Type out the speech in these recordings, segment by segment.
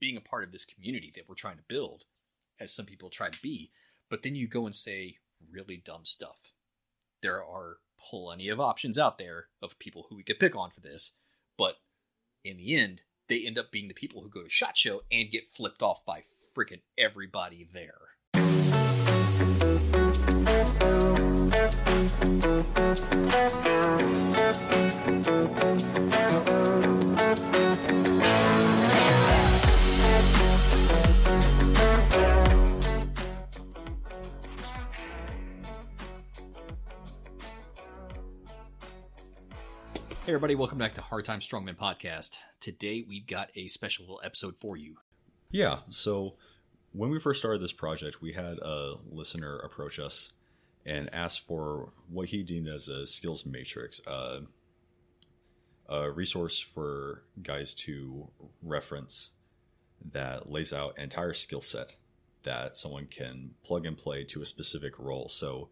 being a part of this community that we're trying to build, as some people try to be. But then you go and say really dumb stuff. There are plenty of options out there of people who we could pick on for this, but in the end, they end up being the people who go to SHOT Show and get flipped off by freaking everybody there. Hey everybody, welcome back to Hard Time Strongman Podcast. Today we've got a special little episode for you. Yeah, so when we first started this project, we had a listener approach us and ask for what he deemed as a skills matrix, uh, a resource for guys to reference that lays out an entire skill set that someone can plug and play to a specific role. So,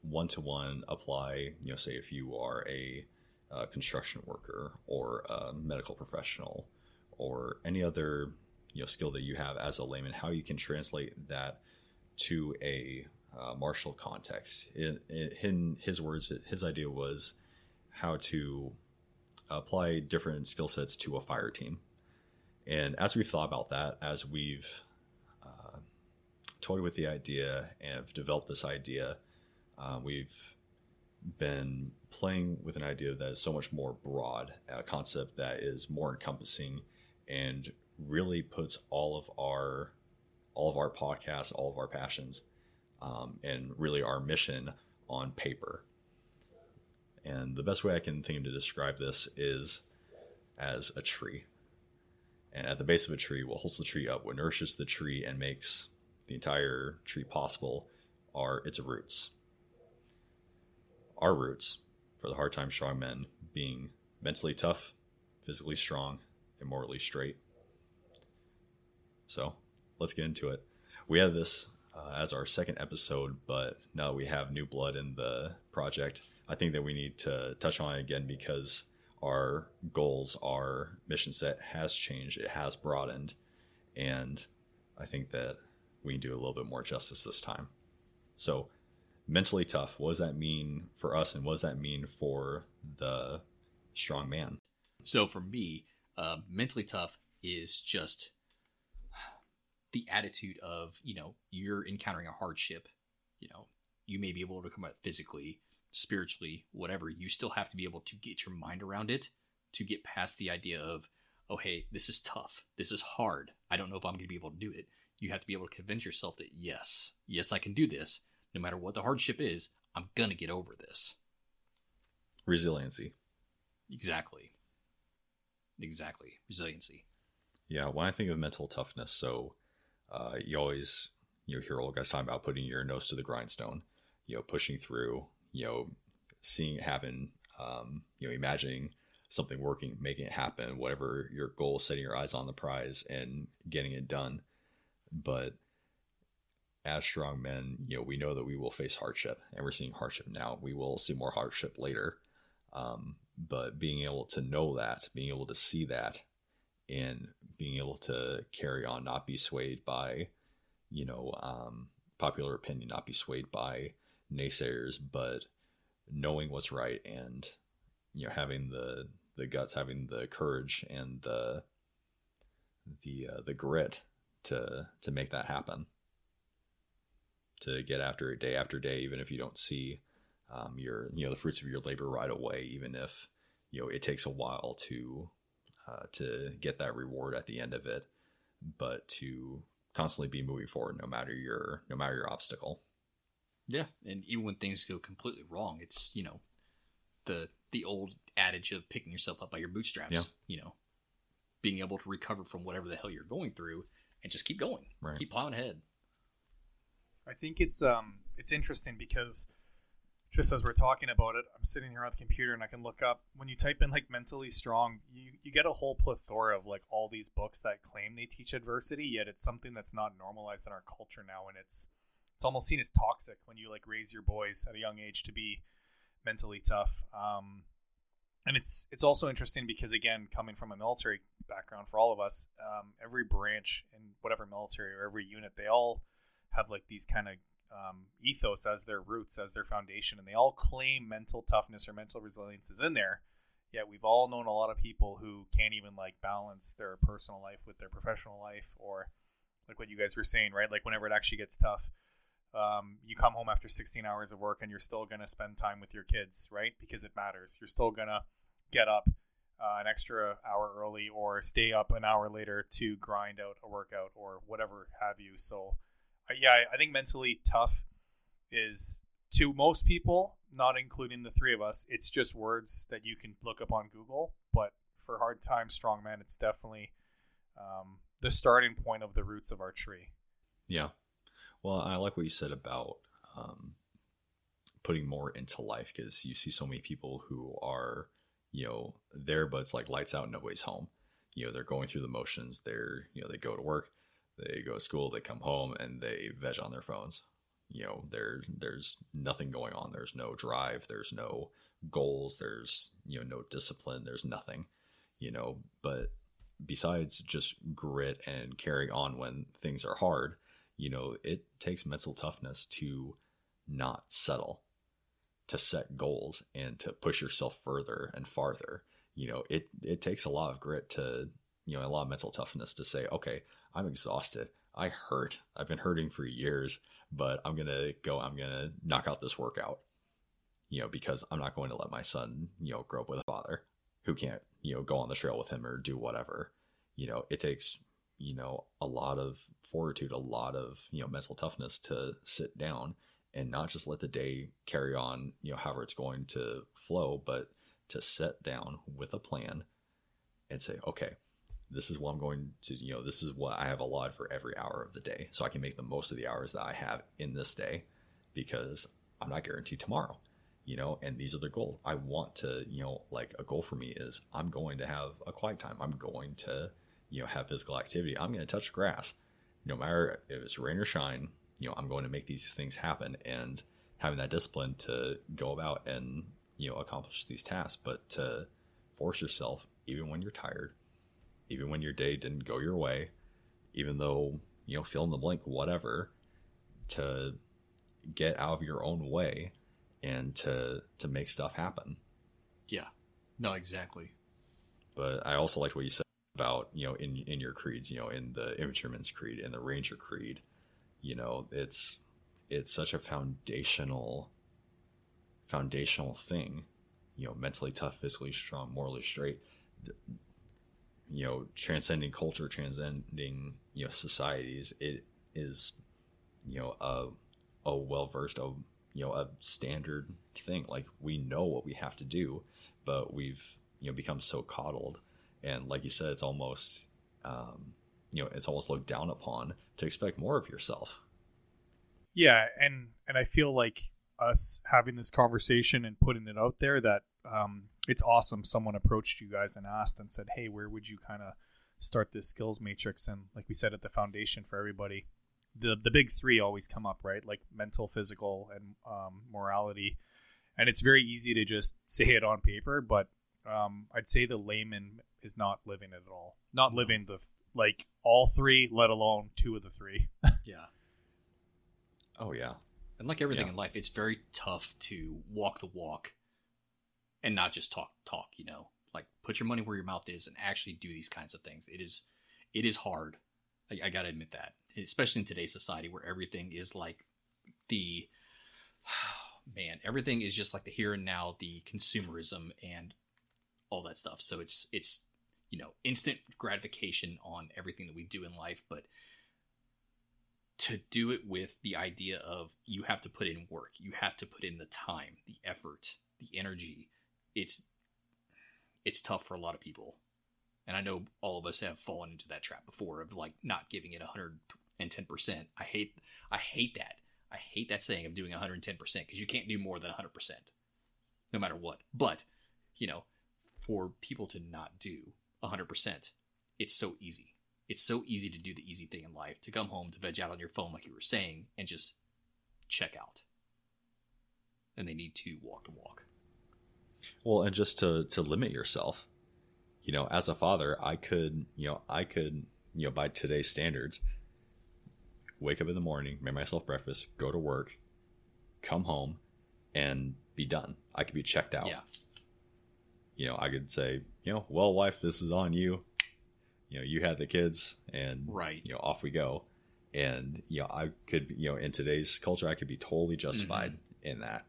one to one apply, you know, say if you are a a construction worker or a medical professional or any other you know skill that you have as a layman, how you can translate that to a uh, martial context. In, in his words, his idea was how to apply different skill sets to a fire team. And as we've thought about that, as we've uh, toyed with the idea and have developed this idea, uh, we've been playing with an idea that is so much more broad, a concept that is more encompassing and really puts all of our all of our podcasts, all of our passions, um, and really our mission on paper. And the best way I can think of to describe this is as a tree. And at the base of a tree, what holds the tree up, what nourishes the tree and makes the entire tree possible, are its roots our roots for the hard time strong men being mentally tough, physically strong, and morally straight. So let's get into it. We have this uh, as our second episode, but now that we have new blood in the project. I think that we need to touch on it again because our goals, our mission set has changed, it has broadened, and I think that we can do a little bit more justice this time. So, mentally tough. What does that mean for us, and what does that mean for the strong man? So for me, uh, mentally tough is just the attitude of you know you're encountering a hardship. You know you may be able to come out physically, spiritually, whatever. You still have to be able to get your mind around it to get past the idea of oh hey this is tough, this is hard. I don't know if I'm going to be able to do it. You have to be able to convince yourself that yes, yes I can do this no matter what the hardship is, I'm going to get over this. Resiliency. Exactly. Exactly. Resiliency. Yeah, when I think of mental toughness, so uh, you always you know hear old guys talking about putting your nose to the grindstone, you know, pushing through, you know, seeing it happen, um, you know, imagining something working, making it happen, whatever your goal, setting your eyes on the prize and getting it done. But as strong men, you know, we know that we will face hardship, and we're seeing hardship now. We will see more hardship later. Um, but being able to know that, being able to see that, and being able to carry on, not be swayed by, you know, um, popular opinion, not be swayed by naysayers, but knowing what's right and you know having the the guts, having the courage and the the uh, the grit to to make that happen to get after it day after day, even if you don't see um, your you know the fruits of your labor right away, even if you know it takes a while to uh, to get that reward at the end of it, but to constantly be moving forward no matter your no matter your obstacle. Yeah, and even when things go completely wrong, it's you know the the old adage of picking yourself up by your bootstraps. Yeah. You know, being able to recover from whatever the hell you're going through and just keep going, right. keep plowing ahead. I think it's um it's interesting because just as we're talking about it, I'm sitting here on the computer and I can look up when you type in like mentally strong, you, you get a whole plethora of like all these books that claim they teach adversity, yet it's something that's not normalized in our culture now and it's it's almost seen as toxic when you like raise your boys at a young age to be mentally tough. Um, and it's it's also interesting because again, coming from a military background for all of us, um, every branch in whatever military or every unit, they all have like these kind of um, ethos as their roots, as their foundation, and they all claim mental toughness or mental resilience is in there. Yet we've all known a lot of people who can't even like balance their personal life with their professional life, or like what you guys were saying, right? Like whenever it actually gets tough, um, you come home after 16 hours of work and you're still to spend time with your kids, right? Because it matters. You're still to get up uh, an extra hour early or stay up an hour later to grind out a workout or whatever have you. So, yeah, I think mentally tough is to most people, not including the three of us, it's just words that you can look up on Google. But for hard time strongman, it's definitely um, the starting point of the roots of our tree. Yeah. Well, I like what you said about um, putting more into life because you see so many people who are, you know, there, but it's like lights out, nobody's home. You know, they're going through the motions. They're, you know, they go to work, they go to school, they come home, and they veg on their phones. You know, there, there's nothing going on. There's no drive. There's no goals. There's, you know, no discipline. There's nothing. You know, but besides just grit and carrying on when things are hard, you know, it takes mental toughness to not settle, to set goals and to push yourself further and farther. You know, it it takes a lot of grit to, you know, a lot of mental toughness to say, okay, I'm exhausted. I hurt. I've been hurting for years, but I'm to go I'm to knock out this workout. You know, because I'm not going to let my son, you know, grow up with a father who can't, you know, go on the trail with him or do whatever. You know, it takes you know a lot of fortitude a lot of you know mental toughness to sit down and not just let the day carry on you know however it's going to flow but to sit down with a plan and say okay this is what i'm going to you know this is what i have allotted for every hour of the day. So i can make the most of the hours that i have in this day because i'm not guaranteed tomorrow you know and these are the goals. I want to you know like a goal for me is i'm going to have a quiet time. I'm going to you know have physical activity. I'm going to touch grass. No matter if it's rain or shine you know i'm going to make these things happen and having that discipline to go about and you know accomplish these tasks. But to force yourself even when you're tired even when your day didn't go your way even though you know fill in the blank whatever to get out of your own way and to to make stuff happen. Yeah. No exactly. But i also liked what you said about you know in in your creeds you know in the infantryman's creed and the ranger creed you know it's it's such a foundational foundational thing you know mentally tough physically strong morally straight you know transcending culture transcending you know societies it is you know a a well versed a you know a standard thing. Like we know what we have to do but we've you know become so coddled. And like you said it's almost um, you know it's almost looked down upon to expect more of yourself. Yeah and and i feel like us having this conversation and putting it out there that um, it's awesome someone approached you guys and asked and said hey where would you kind of start this skills matrix and like we said at the foundation for everybody the the big three always come up right like mental physical and um, morality and it's very easy to just say it on paper but um, i'd say the layman is not living it at all. Not living the like all three, let alone two of the three. yeah. Oh yeah. And like everything Yeah. in life, it's very tough to walk the walk and not just talk talk, you know. Like put your money where your mouth is and actually do these kinds of things. It is it is hard. I, I gotta admit that. Especially in today's society where everything is like the man, everything is just like the here and now, the consumerism and all that stuff. So it's it's you know instant gratification on everything that we do in life, but to do it with the idea of you have to put in work, you have to put in the time, the effort, the energy. It's it's tough for a lot of people. And I know all of us have fallen into that trap before of like not giving it 110%. I hate I hate that. I hate that saying of doing 110% because you can't do more than 100% no matter what. But, you know, for people to not do 100%, it's so easy. It's so easy to do the easy thing in life, to come home, to veg out on your phone, like you were saying, and just check out. And they need to walk the walk. Well, and just to to limit yourself, you know, as a father, I could, you know, I could, you know, by today's standards, wake up in the morning, make myself breakfast, go to work, come home, and be done. I could be checked out. Yeah. You know, I could say, you know, well, wife, this is on you. You know, you had the kids, and Right. you know, off we go. And you know, I could, you know, in today's culture, I could be totally justified mm-hmm. in that,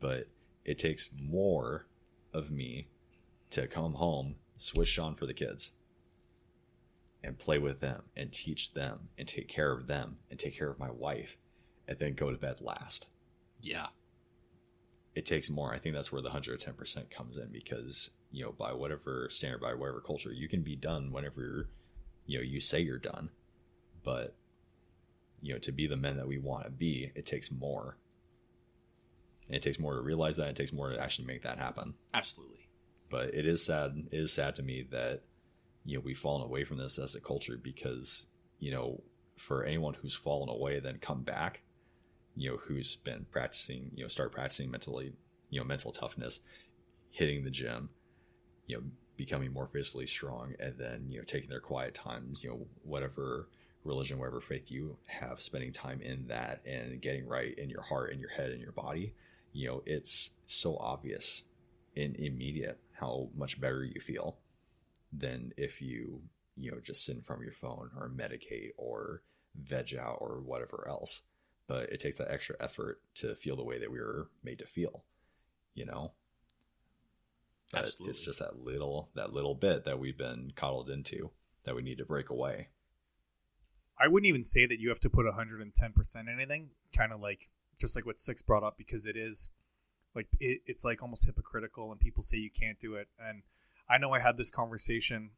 but it takes more of me to come home, switch on for the kids, and play with them, and teach them, and take care of them, and take care of my wife, and then go to bed last. Yeah. It takes more. I think that's where the hundred and ten percent comes in because you know, by whatever standard, by whatever culture, you can be done whenever you know you say you're done, but you know, to be the men that we want to be, it takes more. And it takes more to realize that. It takes more to actually make that happen. Absolutely. But it is sad. It is sad to me that you know we've fallen away from this as a culture because you know for anyone who's fallen away, then come back, you know, who's been practicing, you know, start practicing mentally, you know, mental toughness, hitting the gym, you know, becoming more physically strong, and then you know taking their quiet times, you know, whatever religion, whatever faith you have, spending time in that and getting right in your heart, in your head, in your body, you know, it's so obvious and immediate how much better you feel than if you, you know, just sit in front of your phone or medicate or veg out or whatever else. But it takes that extra effort to feel the way that we were made to feel, you know? That Absolutely. It's just that little, that little bit that we've been coddled into that we need to break away. I wouldn't even say that you have to put 110% in anything. Kind of like just like what Six brought up because it is like it, it's like almost hypocritical and people say you can't do it. And I know I had this conversation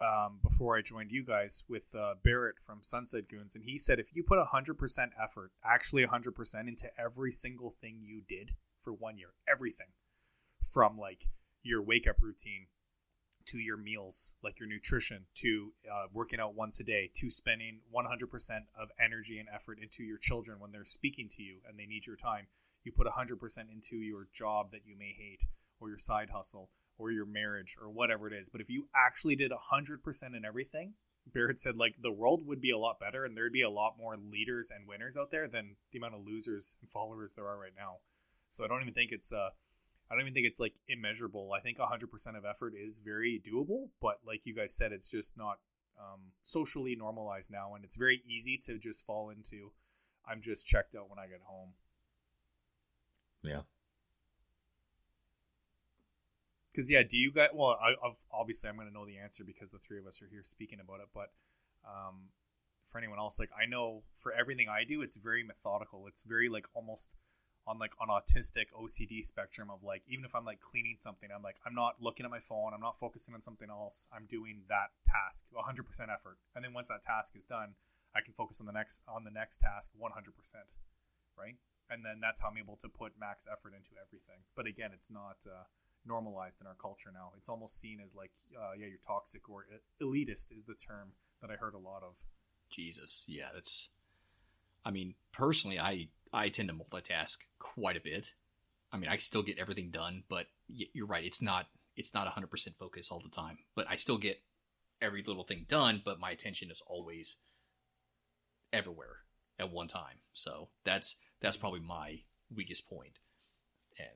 um, before I joined you guys with uh, Barrett from Sunset Goons, and he said if you put 100% effort, actually 100% into every single thing you did for one year, everything from like your wake up routine to your meals, like your nutrition, to uh, working out once a day, to spending 100% of energy and effort into your children when they're speaking to you and they need your time. You put 100% into your job that you may hate, or your side hustle, or your marriage, or whatever it is. But if you actually did 100% in everything, Barrett said, like, the world would be a lot better and there'd be a lot more leaders and winners out there than the amount of losers and followers there are right now. So I don't even think it's, uh, I don't even think it's like immeasurable. I think 100% of effort is very doable, but like you guys said, it's just not um, socially normalized now, and it's very easy to just fall into. I'm just checked out when I get home. Yeah. Because yeah, do you guys? Well, I, I've, obviously I'm going to know the answer because the three of us are here speaking about it. But um, for anyone else, like I know for everything I do, it's very methodical. It's very like almost on like an autistic OCD spectrum of like even if I'm like cleaning something, I'm like I'm not looking at my phone, I'm not focusing on something else. I'm doing that task 100% effort, and then once that task is done, I can focus on the next on the next task 100%, right? And then that's how I'm able to put max effort into everything. But again, it's not uh, normalized in our culture now. It's almost seen as like uh, yeah, you're toxic or elitist is the term that I heard a lot of. Jesus. Yeah, that's. I mean, personally, I I tend to multitask quite a bit. I mean, I still get everything done, but you're right. It's not it's not 100% focus all the time, but I still get every little thing done. But my attention is always everywhere at one time. So that's that's probably my weakest point. And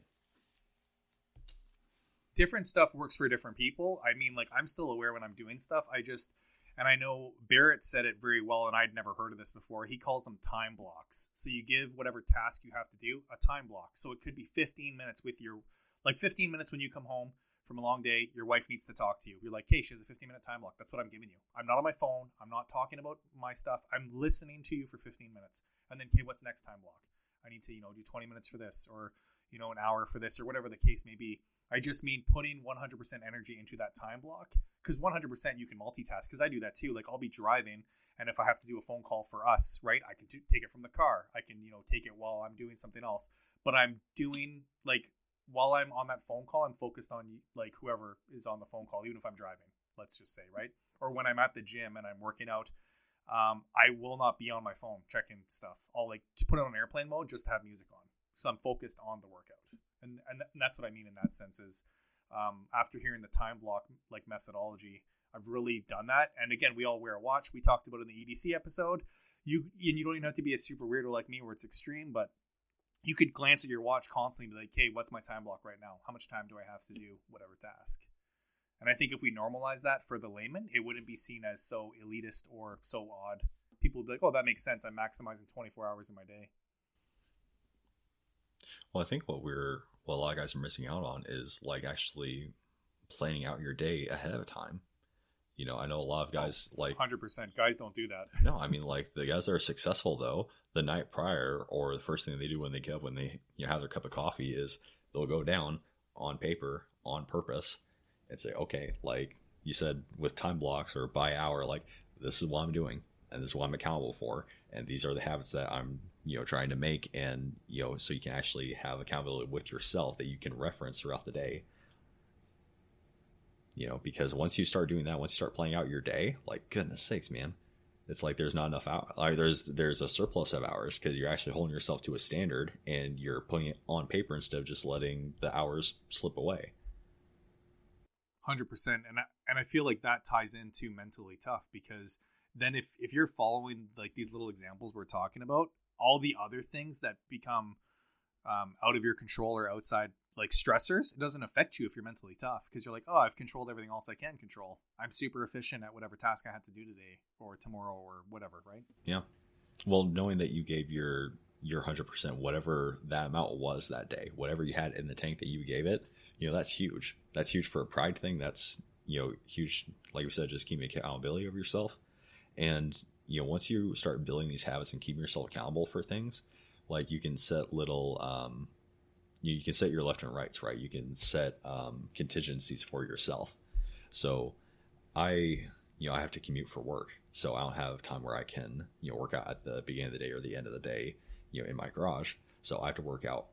different stuff works for different people. I mean, like I'm still aware when I'm doing stuff. I just and I know Barrett said it very well, and I'd never heard of this before. He calls them time blocks. So you give whatever task you have to do a time block. So it could be 15 minutes with your, like 15 minutes when you come home from a long day. Your wife needs to talk to you. You're like, hey, she has a 15 minute time block. That's what I'm giving you. I'm not on my phone. I'm not talking about my stuff. I'm listening to you for 15 minutes. And then, okay, what's next time block? I need to, you know, do 20 minutes for this, or you know, an hour for this, or whatever the case may be. I just mean putting 100% energy into that time block because 100% you can multitask because I do that too. Like I'll be driving and if I have to do a phone call for us, right, I can t- take it from the car. I can, you know, take it while I'm doing something else. But I'm doing like while I'm on that phone call, I'm focused on like whoever is on the phone call, even if I'm driving, let's just say, right? Or when I'm at the gym and I'm working out, um, I will not be on my phone checking stuff. I'll like put it on airplane mode just to have music on. so I'm focused on the workout, and and, th- and that's what I mean in that sense is um, after hearing the time block like methodology, I've really done that. And again, we all wear a watch. We talked about in the EDC episode. You and you don't even have to be a super weirdo like me where it's extreme, but you could glance at your watch constantly and be like, "Hey, what's my time block right now? How much time do I have to do whatever task?" And I think if we normalize that for the layman, it wouldn't be seen as so elitist or so odd. People would be like, "Oh, that makes sense. I'm maximizing 24 hours in my day." Well, I think what we're what a lot of guys are missing out on is like actually planning out your day ahead of time. You know, I know a lot of guys oh, like 100% guys don't do that. No, I mean like the guys that are successful though, the night prior or the first thing they do when they get up when they you know, have their cup of coffee is they'll go down on paper on purpose and say, okay, like you said with time blocks or by hour, like this is what I'm doing and this is what I'm accountable for and these are the habits that I'm you know trying to make. And you know so you can actually have accountability with yourself that you can reference throughout the day. You know because once you start doing that once you start playing out your day like goodness sakes man it's like there's not enough hours like there's there's a surplus of hours because you're actually holding yourself to a standard and you're putting it on paper instead of just letting the hours slip away. 100% and I, and I feel like that ties into mentally tough because then if if you're following like these little examples we're talking about all the other things that become um, out of your control or outside like stressors it doesn't affect you if you're mentally tough because you're like oh i've controlled everything else i can control. I'm super efficient at whatever task i had to do today or tomorrow or whatever right? Yeah. Well knowing that you gave your your 100% whatever that amount was that day whatever you had in the tank that you gave it you know that's huge. That's huge for a pride thing. That's you know huge like you said just keeping accountability of yourself and you know, once you start building these habits and keeping yourself accountable for things, like you can set little, um, you, you can set your left and rights, right? You can set um, contingencies for yourself. So I, you know, I have to commute for work, so I don't have time where I can, you know, work out at the beginning of the day or the end of the day, you know, in my garage. So I have to work out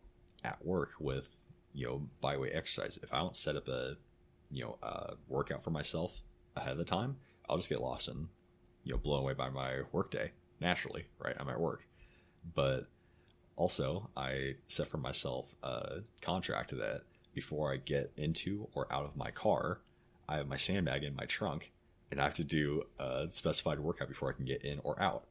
at work with, you know, byway exercise. If I don't set up a, you know, a workout for myself ahead of the time, I'll just get lost in you know blown away by my workday naturally, right? I'm at work, but also I set for myself a contract that before I get into or out of my car, I have my sandbag in my trunk, and I have to do a specified workout before I can get in or out.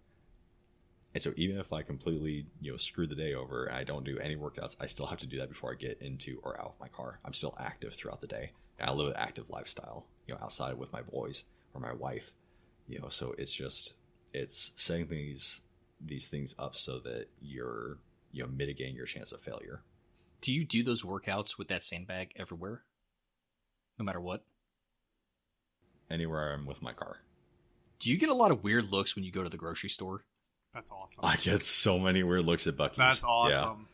And so even if I completely, you know, screw the day over and I don't do any workouts, I still have to do that before I get into or out of my car. I'm still active throughout the day. And I live an active lifestyle, you know, outside with my boys or my wife you know so it's just it's setting these these things up so that you're you know mitigating your chance of failure. Do you do those workouts with that sandbag everywhere? No matter what? Anywhere i'm with my car. Do you get a lot of weird looks when you go to the grocery store? That's awesome. I get so many weird looks at Buc-ee's that's awesome.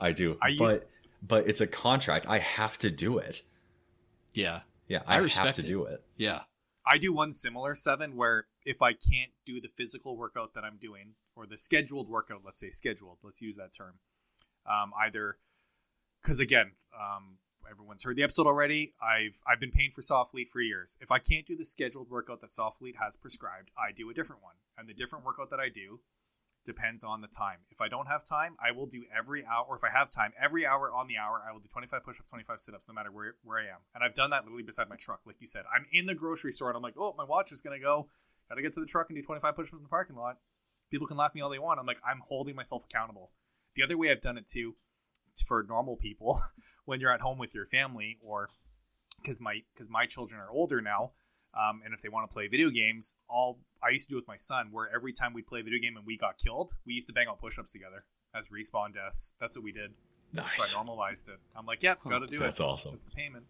Yeah, i do I but used... but it's a contract. I have to do it. Yeah. Yeah i, I have to it. do it. Yeah I do one similar seven where if I can't do the physical workout that I'm doing or the scheduled workout, let's say scheduled, let's use that term, um, either because again, um, everyone's heard the episode already. I've I've been paying for Soflete for years. If I can't do the scheduled workout that Soflete has prescribed, I do a different one, and the different workout that I do depends on the time. If I don't have time, I will do every hour, or if I have time, every hour on the hour, I will do 25 push ups, 25 sit ups, no matter where, where I am. And I've done that literally beside my truck. Like you said, I'm in the grocery store and I'm like, oh, my watch is going to go. Got to get to the truck and do 25 push ups in the parking lot. People can laugh at me all they want. I'm like, I'm holding myself accountable. The other way I've done it too, for normal people, when you're at home with your family, or because my because my children are older now, um, and if they want to play video games, all I used to do with my son, where every time we'd play a video game and we got killed, we used to bang out push-ups together as respawn deaths. That's what we did. Nice. So I normalized it. I'm like, yep, got to do That's it. That's awesome. That's the payment.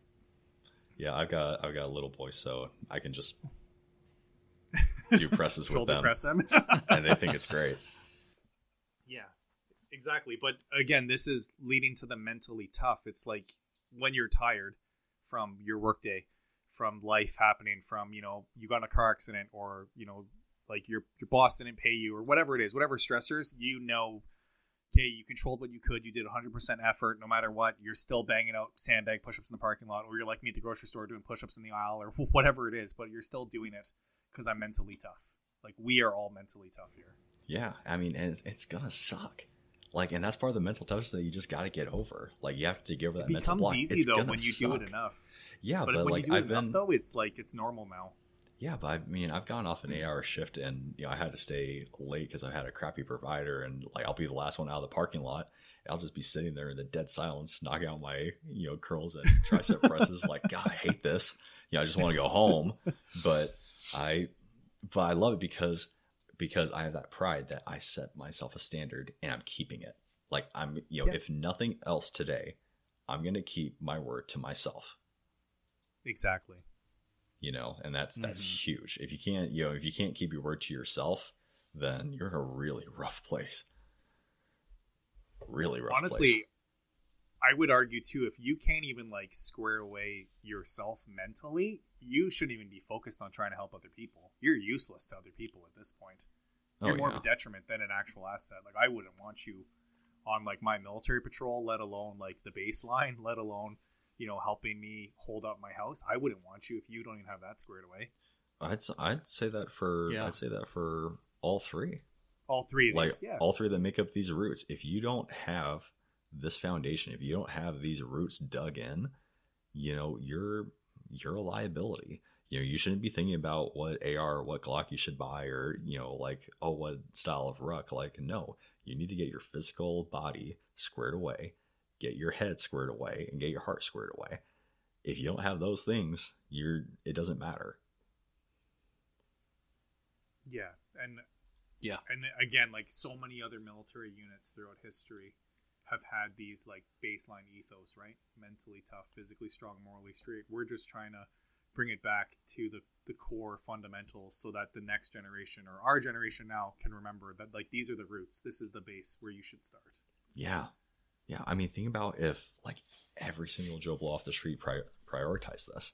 Yeah, I've got I've got a little boy, so I can just do presses with them, press them, and they think it's great. Yeah, exactly. But again, this is leading to the mentally tough. It's like when you're tired from your workday from life happening from you know you got in a car accident or you know like your your boss didn't pay you or whatever it is whatever stressors you know okay you controlled what you could you did 100% effort no matter what you're still banging out sandbag push-ups in the parking lot or you're like me at the grocery store doing push-ups in the aisle or whatever it is but you're still doing it because i'm mentally tough. Like we are all mentally tough here. Yeah i mean it's, it's gonna suck like, and that's part of the mental toughness that you just got to get over. Like, you have to get over that It mental becomes easy It's though when you do it enough. Yeah, but, but, when like you do it I've enough been, though, it's like it's normal now. yeah, but I mean, I've gone off an eight-hour shift, and you know, I had to stay late because I had a crappy provider, and like I'll be the last one out of the parking lot. I'll just be sitting there in the dead silence, knocking out my you know curls and tricep presses. Like, God, I hate this. You know, I just want to go home. But I, but I love it because because I have that pride that I set myself a standard and I'm keeping it. Like I'm, you know, Yeah. if nothing else today, I'm gonna keep my word to myself. Exactly. You know, and that's that's Mhm. huge. If you can't, you know, if you can't keep your word to yourself, then you're in a really rough place. Really rough. Honestly, place. I would argue too if you can't even like square away yourself mentally, you shouldn't even be focused on trying to help other people. You're useless to other people at this point. Oh, You're more yeah. of a detriment than an actual asset. Like I wouldn't want you on like my military patrol, let alone like the baseline, let alone you know helping me hold up my house. I wouldn't want you if you don't even have that squared away. I'd s- I'd say that for Yeah. I'd say that for all three. All three of like these, yeah. all three that make up these roots. If you don't have this foundation, if you don't have these roots dug in, you know you're you're a liability. You know you shouldn't be thinking about what AR what Glock you should buy or you know like oh what style of ruck. Like no, you need to get your physical body squared away, get your head squared away, and get your heart squared away. If you don't have those things, you're it doesn't matter. Yeah, and Yeah. and again, like so many other military units throughout history have had these like baseline ethos, right? Mentally tough, physically strong, morally straight. We're just trying to bring it back to the the core fundamentals so that the next generation or our generation now can remember that like these are the roots. This is the base where you should start. Yeah. Yeah. I mean, think about if like every single Joe Blow off the street pri- prioritized this.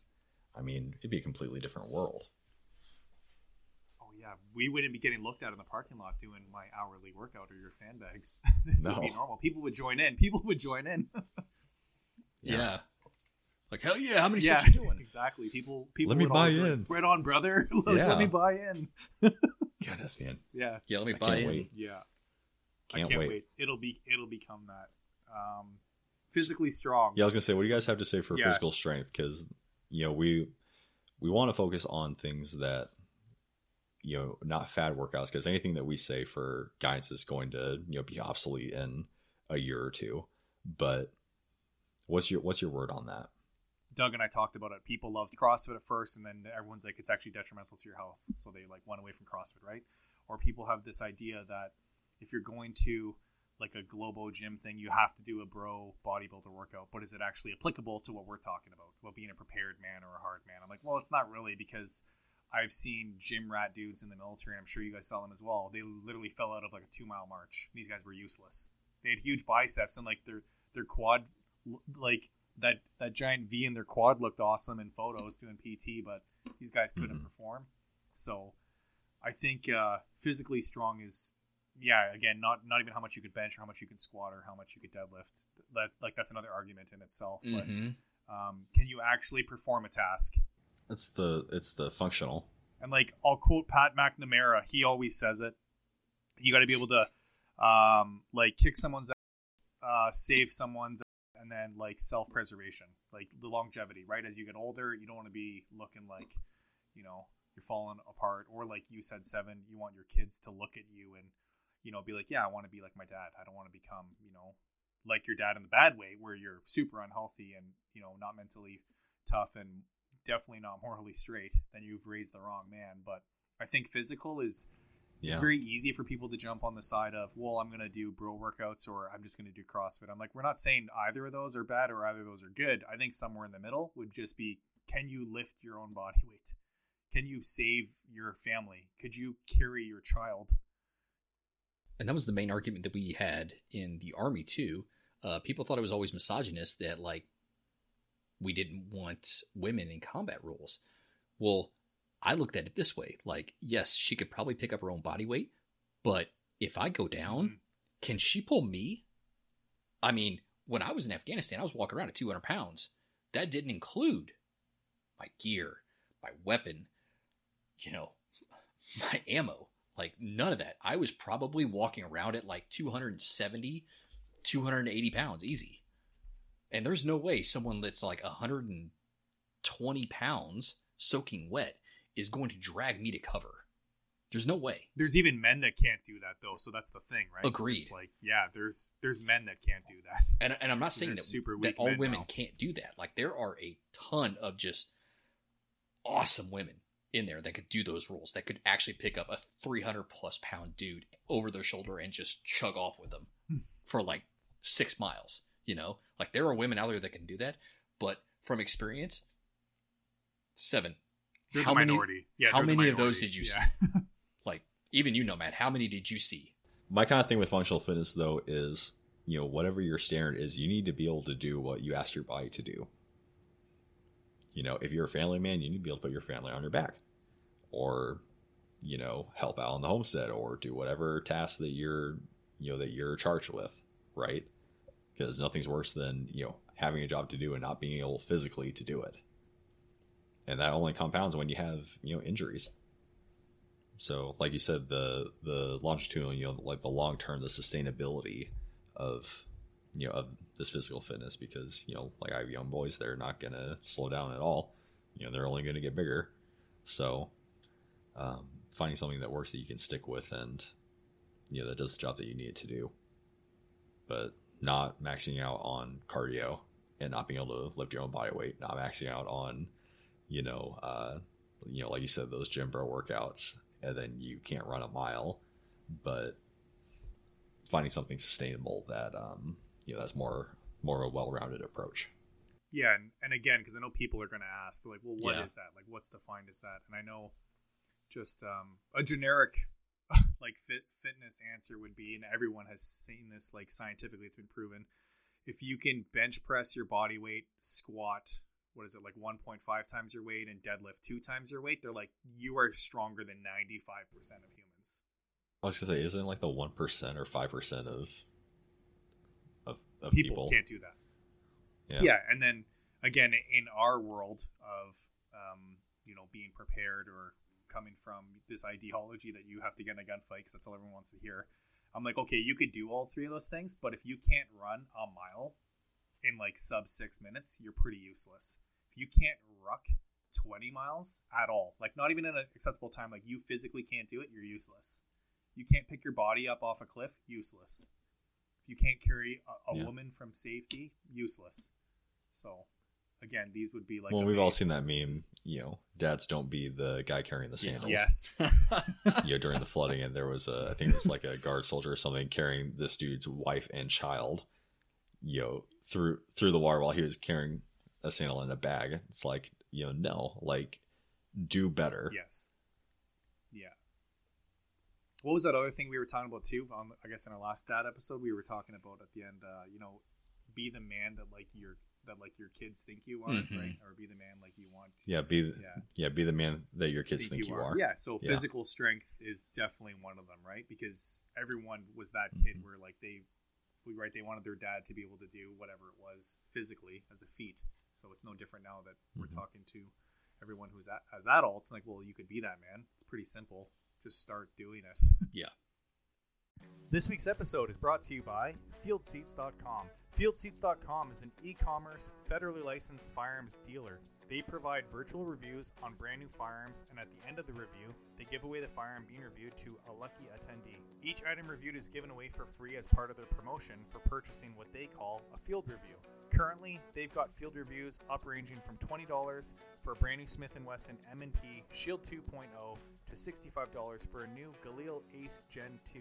I mean, it'd be a completely different world. Yeah, we wouldn't be getting looked at in the parking lot doing my hourly workout or your sandbags. this would be normal. People would join in. People would join in. Yeah. Like hell yeah! How many yeah, steps you doing? exactly. People, people Let me would always buy be like, in. right on, brother. Let- Yeah. Let me buy in. Goodness, man. Yeah, Yeah, let me I buy in. wait. yeah. Can't, I can't wait. wait. It'll be it'll become that. Um, physically strong. Yeah, I was gonna say, what do you guys have to say for Yeah. physical strength? Because you know, we we want to focus on things that you know, not fad workouts. Because anything that we say for guidance is going to you know be obsolete in a year or two. But what's your what's your word on that? Doug and I talked about it. People loved CrossFit at first, and then everyone's like, it's actually detrimental to your health, so they like went away from CrossFit, right? Or people have this idea that if you're going to like a Globo gym thing, you have to do a bro bodybuilder workout. But is it actually applicable to what we're talking about, about being a prepared man or a hard man? I'm like, well, it's not really because I've seen gym rat dudes in the military, and I'm sure you guys saw them as well. They literally fell out of like a two mile march. These guys were useless. They had huge biceps and like their their quad like that that giant V in their quad looked awesome in photos doing PT, but these guys couldn't Mhm. perform. So I think uh, physically strong is yeah, again, not not even how much you could bench or how much you can squat or how much you could deadlift. That like that's another argument in itself. Mhm. But um, can you actually perform a task? It's the it's the functional. And like I'll quote Pat McNamara, he always says it. You got to be able to um, like kick someone's ass, uh, save someone's, ass, and then like self preservation, like the longevity. Right as you get older, you don't want to be looking like you know you're falling apart, or like you said, seven. You want your kids to look at you and you know be like, yeah, I want to be like my dad. I don't want to become you know like your dad in the bad way, where you're super unhealthy and you know not mentally tough and definitely not morally straight, then you've raised the wrong man. But I think physical is Yeah. it's very easy for people to jump on the side of, well, I'm going to do bro workouts or I'm just going to do CrossFit. I'm like, we're not saying either of those are bad or either of those are good. I think somewhere in the middle would just be, can you lift your own body weight? Can you save your family? Could you carry your child? and that was the main argument that we had in the army too. Uh, people thought it was always misogynist that like we didn't want women in combat roles. Well, I looked at it this way: like, yes, she could probably pick up her own body weight, but if I go down, Mhm. can she pull me? I mean, when I was in Afghanistan, I was walking around at 200 pounds. That didn't include my gear, my weapon, you know, my ammo. Like none of that. I was probably walking around at like 270, 280 pounds easy. And there's no way someone that's like 120 pounds soaking wet is going to drag me to cover. There's no way. There's even men that can't do that though, so that's the thing, right? Agreed. It's like, yeah, there's there's men that can't do that. And, and I'm not saying that, super that all women now. can't do that. Like there are a ton of just awesome women in there that could do those rules, that could actually pick up a 300 plus pound dude over their shoulder and just chug off with them for like six miles. You know, like there are women out there that can do that, but from experience, seven. They're how the many? minority. Yeah, how they're many of those did you yeah. see? Like even you know, Matt. How many did you see? My kind of thing with functional fitness though is, you know, whatever your standard is, you need to be able to do what you ask your body to do. You know, if you're a family man, you need to be able to put your family on your back. Or, you know, help out on the homestead or do whatever task that you're you know, that you're charged with, right? Because nothing's worse than, you know, having a job to do and not being able physically to do it. And that only compounds when you have, you know, injuries. So, like you said, the the longitudinal, you know, like the long term, the sustainability of you know of this physical fitness, because you know, like I have young boys, they're not gonna slow down at all. You know, they're only gonna get bigger. So, um, finding something that works that you can stick with and you know that does the job that you need it to do, but not maxing out on cardio and not being able to lift your own body weight, not maxing out on, you know, uh, you know, like you said, those gym bro workouts, and then you can't run a mile, but finding something sustainable that, um, you know, that's more more a well-rounded approach. Yeah, and, and again, because I know people are going to ask, like, well, what is Yeah. that? Like, what's defined as that? And I know just um, a generic like fit fitness answer would be, and everyone has seen this like scientifically, it's been proven. If you can bench press your body weight, squat, what is it like 1.5 times your weight, and deadlift two times your weight, they're like you are stronger than 95% of humans. I was gonna say, isn't like the one percent or five percent of of, of people, people? can't do that. Yeah. Yeah. and then again, in our world of um, you know being prepared or coming from this ideology that you have to get in a gunfight because that's all everyone wants to hear. I'm like, okay, you could do all three of those things, but if you can't run a mile in like sub six minutes, you're pretty useless. If you can't ruck 20 miles at all, like not even in an acceptable time, like you physically can't do it, you're useless. You can't pick your body up off a cliff, useless. If you can't carry a, a Yeah. woman from safety, useless. So, again, these would be like. well, a we've all seen that meme. You know, dads don't be the guy carrying the sandals. Yes. you know, during the flooding, and there was a, I think it was like a guard soldier or something carrying this dude's wife and child, you know, through through the water while he was carrying a sandal in a bag. It's like, you know, no, like, do better. Yes. Yeah. What was that other thing we were talking about too? On I guess in our last dad episode, we were talking about at the end. Uh, you know, be the man that like your that like your kids think you are, Mhm. right? Or be the man like you want. Yeah, be Yeah. yeah, be the man that your kids think, you are. Yeah. So Yeah. physical strength is definitely one of them, right? Because everyone was that kid Mhm. where like they, right? They wanted their dad to be able to do whatever it was physically as a feat. So it's no different now that we're Mhm. talking to everyone who's a- as adults. Like, well, you could be that man. It's pretty simple. Just start doing it. Yeah. This week's episode is brought to you by FieldSeats.com. FieldSeats.com is an e commerce, federally licensed firearms dealer. They provide virtual reviews on brand new firearms, and at the end of the review, they give away the firearm being reviewed to a lucky attendee. Each item reviewed is given away for free as part of their promotion for purchasing what they call a field review. Currently, they've got field reviews up ranging from $20 for a brand new Smith & Wesson M&P Shield 2.0 to $65 for a new Galil Ace Gen 2.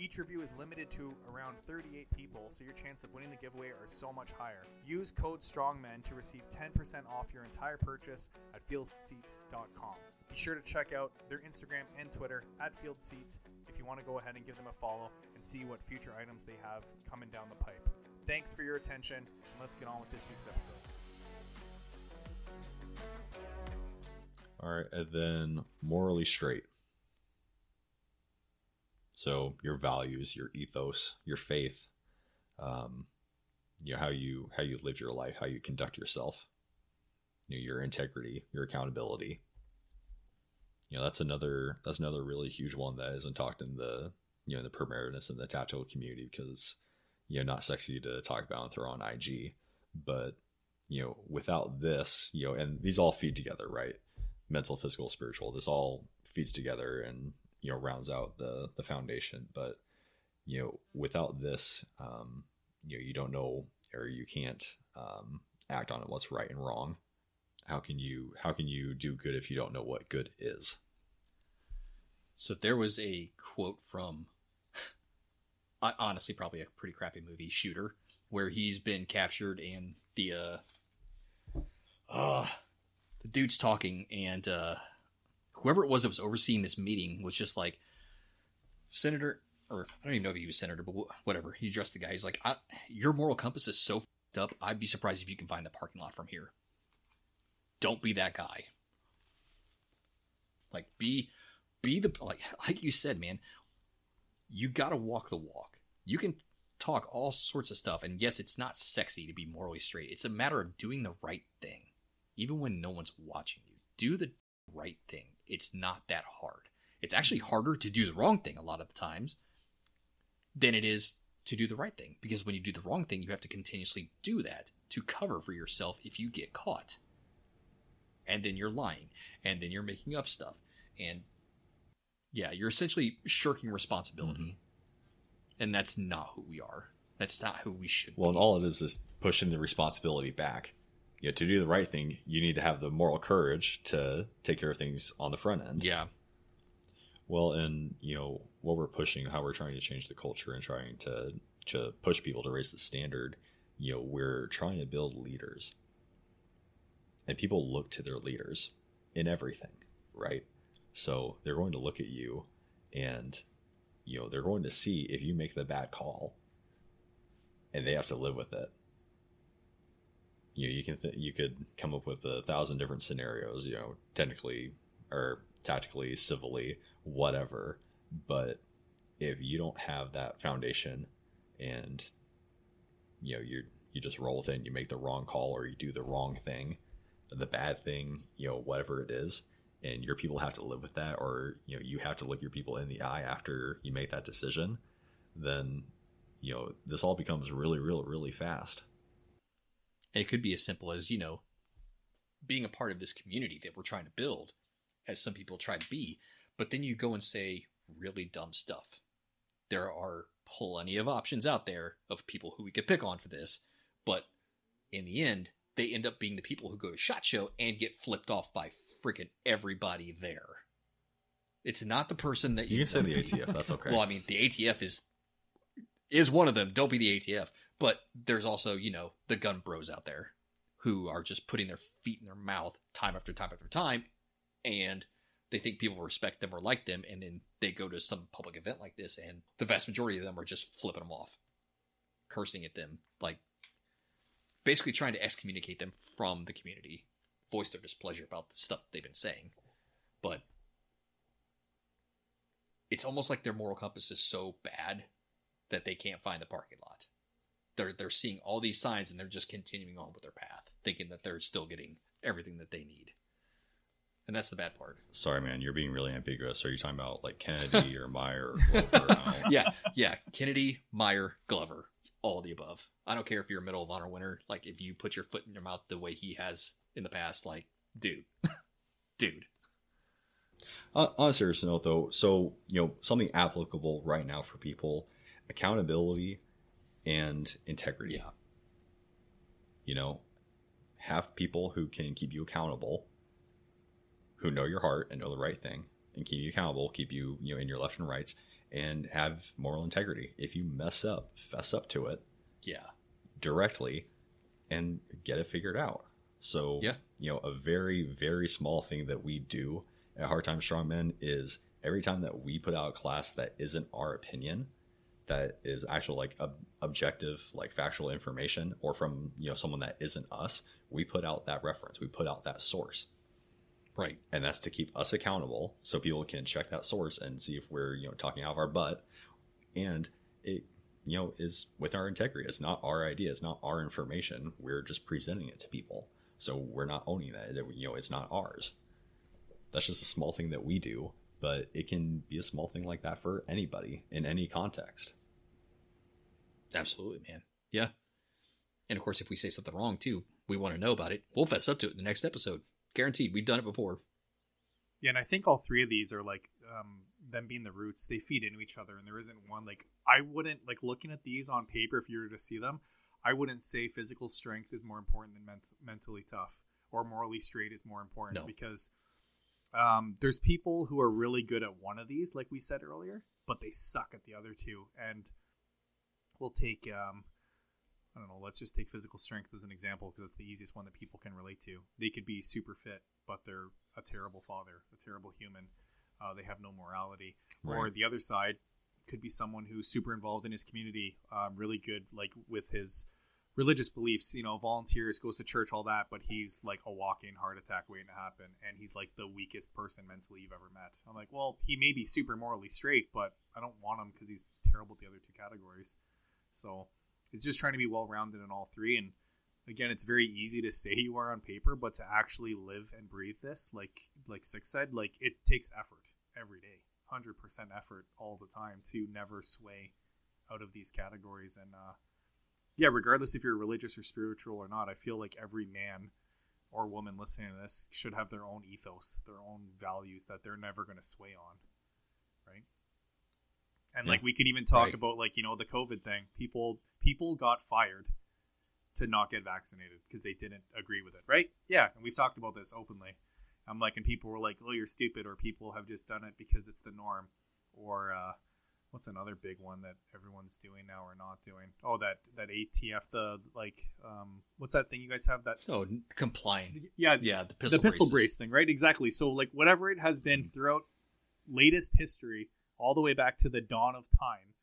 Each review is limited to around 38 people, so your chance of winning the giveaway are so much higher. Use code STRONGMEN to receive 10% off your entire purchase at fieldseats.com. Be sure to check out their Instagram and Twitter at FieldSeats if you want to go ahead and give them a follow and see what future items they have coming down the pipe. Thanks for your attention, and let's get on with this week's episode. All right, and then morally straight. So your values, your ethos, your faith, um, you know how you how you live your life, how you conduct yourself, you know, your integrity, your accountability. you know that's another that's another really huge one that isn't talked in the you know the preparedness and the tattoo community because you know not sexy to talk about and throw on IG, but you know without this you know and these all feed together right mental physical spiritual this all feeds together and you know rounds out the the foundation. But you know without this um you know you don't know or you can't um act on it what's right and wrong. How can you how can you do good if you don't know what good is? So there was a quote from, honestly, probably a pretty crappy movie, Shooter, where he's been captured and the uh, uh the dude's talking and uh, whoever it was that was overseeing this meeting was just like, Senator, or I don't even know if he was senator, but whatever. He addressed the guy. He's like, your moral compass is so up. I'd be surprised if you can find the parking lot from here. Don't be that guy. Like, be be the like like you said, man. You got to walk the walk. You can talk all sorts of stuff, and yes, it's not sexy to be morally straight. It's a matter of doing the right thing, even when no one's watching you. Do the right thing. It's not that hard. It's actually harder to do the wrong thing a lot of the times than it is to do the right thing because when you do the wrong thing, you have to continuously do that to cover for yourself if you get caught. And then you're lying, and then you're making up stuff, and yeah, you're essentially shirking responsibility. Mm-hmm. And that's not who we are. That's not who we should well and all it is is pushing the responsibility back you know, to do the right thing you need to have the moral courage to take care of things on the front end yeah. Well, and you know what we're pushing, how we're trying to change the culture and trying to to push people to raise the standard. You know, we're trying to build leaders, and people look to their leaders in everything, right? So they're going to look at you, and you know they're going to see if you make the bad call, and they have to live with it. You know, you can th- you could come up with a thousand different scenarios. You know, technically or tactically, civilly, whatever. But if you don't have that foundation and you know you you just roll with it and you make the wrong call or you do the wrong thing, the bad thing, you know, whatever it is, and your people have to live with that or you know you have to look your people in the eye after you make that decision, then you know this all becomes really really really fast. And it could be as simple as, you know, being a part of this community that we're trying to build, as some people try to be, but then you go and say really dumb stuff. There are plenty of options out there of people who we could pick on for this, but in the end, they end up being the people who go to SHOT Show and get flipped off by freaking everybody there. It's not the person that You you, can say the ATF, that's okay. well, I mean, the ATF is is one of them. Don't be the ATF. But there's also, you know, the gun bros out there who are just putting their feet in their mouth time after time after time, and they think people respect them or like them, and then they go to some public event like this, and the vast majority of them are just flipping them off, cursing at them, like basically trying to excommunicate them from the community, voice their displeasure about the stuff they've been saying. But it's almost like their moral compass is so bad that they can't find the parking lot. They're they're seeing all these signs and they're just continuing on with their path, thinking that they're still getting everything that they need. And that's the bad part. Sorry, man, you're being really ambiguous. Are you talking about like Kennedy or Meyer or Glover? I don't know. Yeah, yeah. Kennedy, Meyer, Glover, all the above. I don't care if you're a Medal of Honor winner. Like if you put your foot in your mouth the way he has in the past, like, dude, dude. On on a serious note, though, so you know something applicable right now for people: accountability and integrity. Yeah, You know, have people who can keep you accountable, who know your heart and know the right thing, and keep you accountable, keep you you know in your left and rights, and have moral integrity. If you mess up, fess up to it yeah, directly, and get it figured out. So Yeah. you know, a very very small thing that we do at Hard Time Strongmen is every time that we put out a class that isn't our opinion, that is actual like ob- objective like factual information or from you know someone that isn't us, we put out that reference, we put out that source. Right. and that's to keep us accountable so people can check that source and see if we're you know talking out of our butt. And it you know is with our integrity. It's not our idea. It's not our information. We're just presenting it to people. So we're not owning that. You know it's not ours. That's just a small thing that we do, but it can be a small thing like that for anybody in any context. Absolutely, man. Yeah. And of course, if we say something wrong too, we want to know about it. We'll fess up to it in the next episode. Guaranteed. We've done it before. Yeah, and I think all three of these are like um, them being the roots. They feed into each other, and there isn't one like I wouldn't like looking at these on paper. If you were to see them, I wouldn't say physical strength is more important than ment- mentally tough or morally straight is more important No. because um, there's people who are really good at one of these, like we said earlier, but they suck at the other two. And we'll take um, I don't know. Let's just take physical strength as an example because it's the easiest one that people can relate to. They could be super fit, but they're a terrible father, a terrible human. Uh, they have no morality. Or the other side could be someone who's super involved in his community, um, really good, like with his religious beliefs. You know, volunteers, goes to church, all that. But he's like a walking heart attack waiting to happen, and he's like the weakest person mentally you've ever met. I'm like, well, he may be super morally straight, but I don't want him because he's terrible at the other two categories. So it's just trying to be well rounded in all three. And again, it's very easy to say you are on paper, but to actually live and breathe this, like like Six said, like it takes effort every day, hundred percent effort all the time to never sway out of these categories. And uh, yeah, regardless if you're religious or spiritual or not, I feel like every man or woman listening to this should have their own ethos, their own values that they're never going to sway on? And Yeah. like we could even talk Right. about like you know the COVID thing. People people got fired to not get vaccinated because they didn't agree with it, right? Yeah, and we've talked about this openly. I'm like, and people were like, "Oh, you're stupid," or people have just done it because it's the norm, or uh, what's another big one that everyone's doing now or not doing? Oh, that that ATF, the like, um, what's that thing you guys have? That Oh, complying. yeah, Yeah, the pistol, the pistol braces. brace thing, right? Exactly. So like whatever it has been throughout latest history, all the way back to the dawn of time,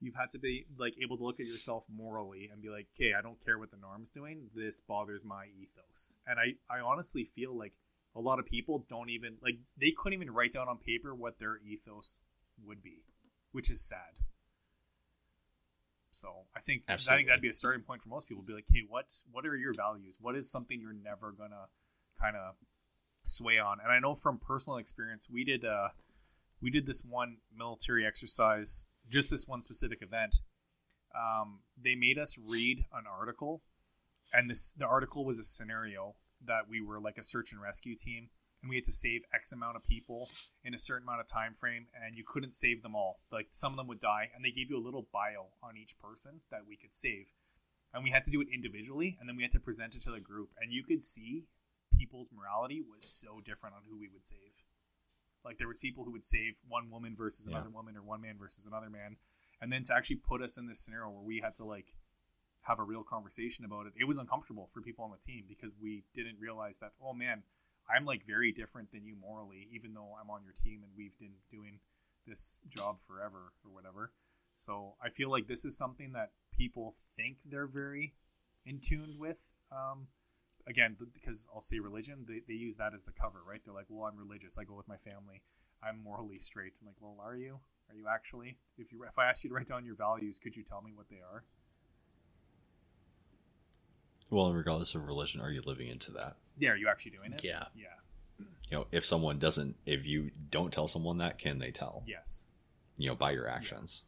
you've had to be like able to look at yourself morally and be like, okay, I don't care what the norm's doing. This bothers my ethos. And I, I honestly feel like a lot of people don't even like they couldn't even write down on paper what their ethos would be, which is sad. So I think I think that'd be a starting point for most people. Be like, hey, what what are your values? What is something you're never gonna kind of sway on? And I know from personal experience, we did uh we did this one military exercise, just this one specific event. Um, they made us read an article, and this the article was a scenario that we were like a search and rescue team, and we had to save X amount of people in a certain amount of time frame, and you couldn't save them all. Like some of them would die, and they gave you a little bio on each person that we could save, and we had to do it individually, and then we had to present it to the group, and you could see people's morality was so different on who we would save. Like there was people who would save one woman versus Yeah. another woman, or one man versus another man, and then to actually put us in this scenario where we had to like have a real conversation about it, it was uncomfortable for people on the team because we didn't realize that oh man, I'm like very different than you morally, even though I'm on your team and we've been doing this job forever or whatever. So I feel like this is something that people think they're very in tune with. Um, again, th- because I'll say religion, they, they use that as the cover, right? They're like, well, I'm religious. I go with my family. I'm morally straight. I'm like, well, are you? Are you actually? If you if I ask you to write down your values, could you tell me what they are? Well, regardless of religion, are you living into that? Yeah, are you actually doing it? Yeah. Yeah. You know, if someone doesn't, if you don't tell someone that, can they tell? Yes. You know, by your actions.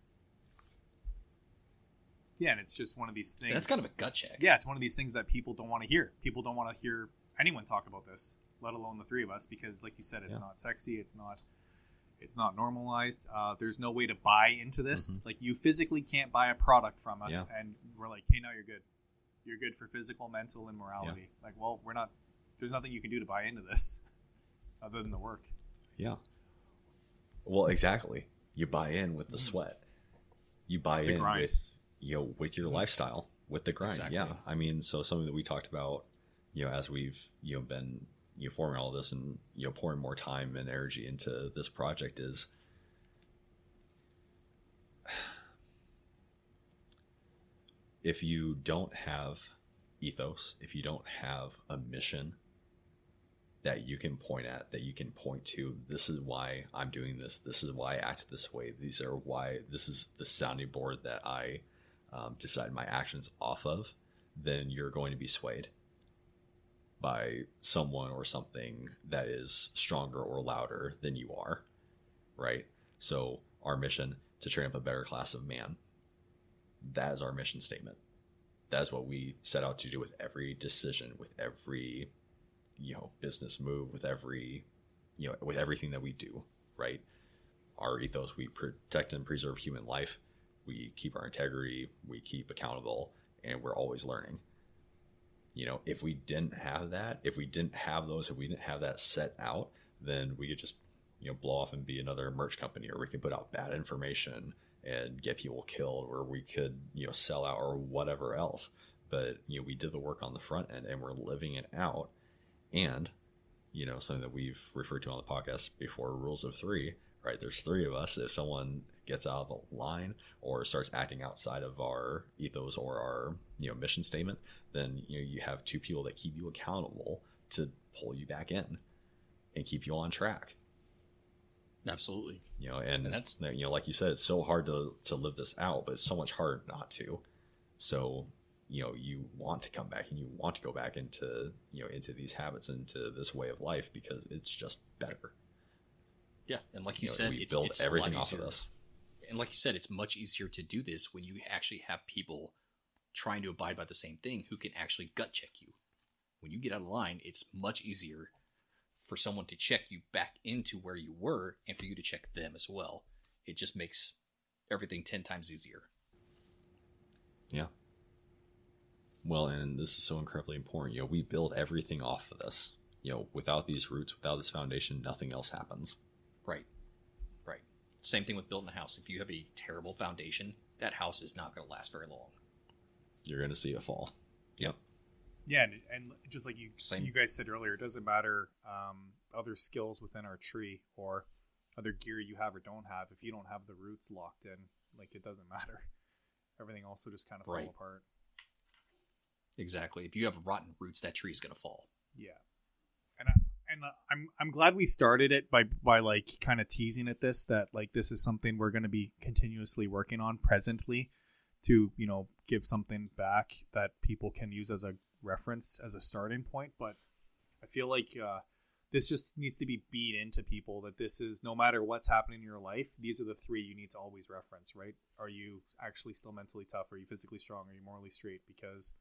Yeah, and it's just one of these things. That's kind of a gut check. yeah, it's one of these things that people don't want to hear. People don't want to hear anyone talk about this, let alone the three of us, because, like you said, it's Yeah. not sexy. It's not. It's not normalized. Uh, there's no way to buy into this. Like you physically can't buy a product from us, Yeah. and we're like, hey, now you're good. You're good for physical, mental, and morality. Like, well, we're not. There's nothing you can do to buy into this, other than the work. Yeah. Well, exactly. You buy in with the sweat. You buy Mm. The in grind. with you know with your lifestyle, with the grind. Exactly. Yeah. I mean, so something that we talked about, you know, as we've you know been you know forming all this and you know pouring more time and energy into this project is if you don't have ethos, if you don't have a mission that you can point at, that you can point to, this is why I'm doing this, this is why I act this way, these are why this is the sounding board that I um, decide my actions off of, then you're going to be swayed. by someone or something that is stronger or louder than you are, right? So, our mission to train up a better class of man. That is our mission statement. That's what we set out to do with every decision, with every, you know, business move, with every, you know, with everything that we do, right? Our ethos, we protect and preserve human life. We keep our integrity, we keep accountable, and we're always learning. You know, if we didn't have that, if we didn't have those, if we didn't have that set out, then we could just you know blow off and be another merch company or we could put out bad information and get people killed or we could you know sell out or whatever else. But you know we did the work on the front end and we're living it out. And you know something that we've referred to on the podcast before rules of three right? There's three of us. If someone gets out of the line or starts acting outside of our ethos or our you know mission statement then you know you have two people that keep you accountable to pull you back in and keep you on track Absolutely. You know, and, And that's- you know, like you said, it's so hard to to live this out, but it's so much harder not to. So, you know, you want to come back and you want to go back into you know into these habits, into this way of life because it's just better. Yeah, and like you, You know, said, we it's, build it's everything off of this. And like you said, it's much easier to do this when you actually have people trying to abide by the same thing who can actually gut check you. When you get out of line, it's much easier for someone to check you back into where you were and for you to check them as well. It just makes everything 10 times easier. Yeah. Well, and this is so incredibly important. You know, we build everything off of this. You know, without these roots, without this foundation, nothing else happens. Right. Right. Same thing with building a house. If you have a terrible foundation, that house is not going to last very long. You're going to see it fall. Yep. Yeah, and, and just like you Same. you guys said earlier, it doesn't matter um, other skills within our tree or other gear you have or don't have. If you don't have the roots locked in, like it doesn't matter. Everything also just kind of Right. fall apart. Exactly. If you have rotten roots, that tree is going to fall. Yeah, and uh, I'm I'm glad we started it by by like kind of teasing at this that like this is something we're going to be continuously working on presently to you know give something back that people can use as a reference as a starting point. But I feel like uh, this just needs to be beat into people that this is no matter what's happening in your life, these are the three you need to always reference. Right? Are you actually still mentally tough? Are you physically strong? Are you morally straight? Because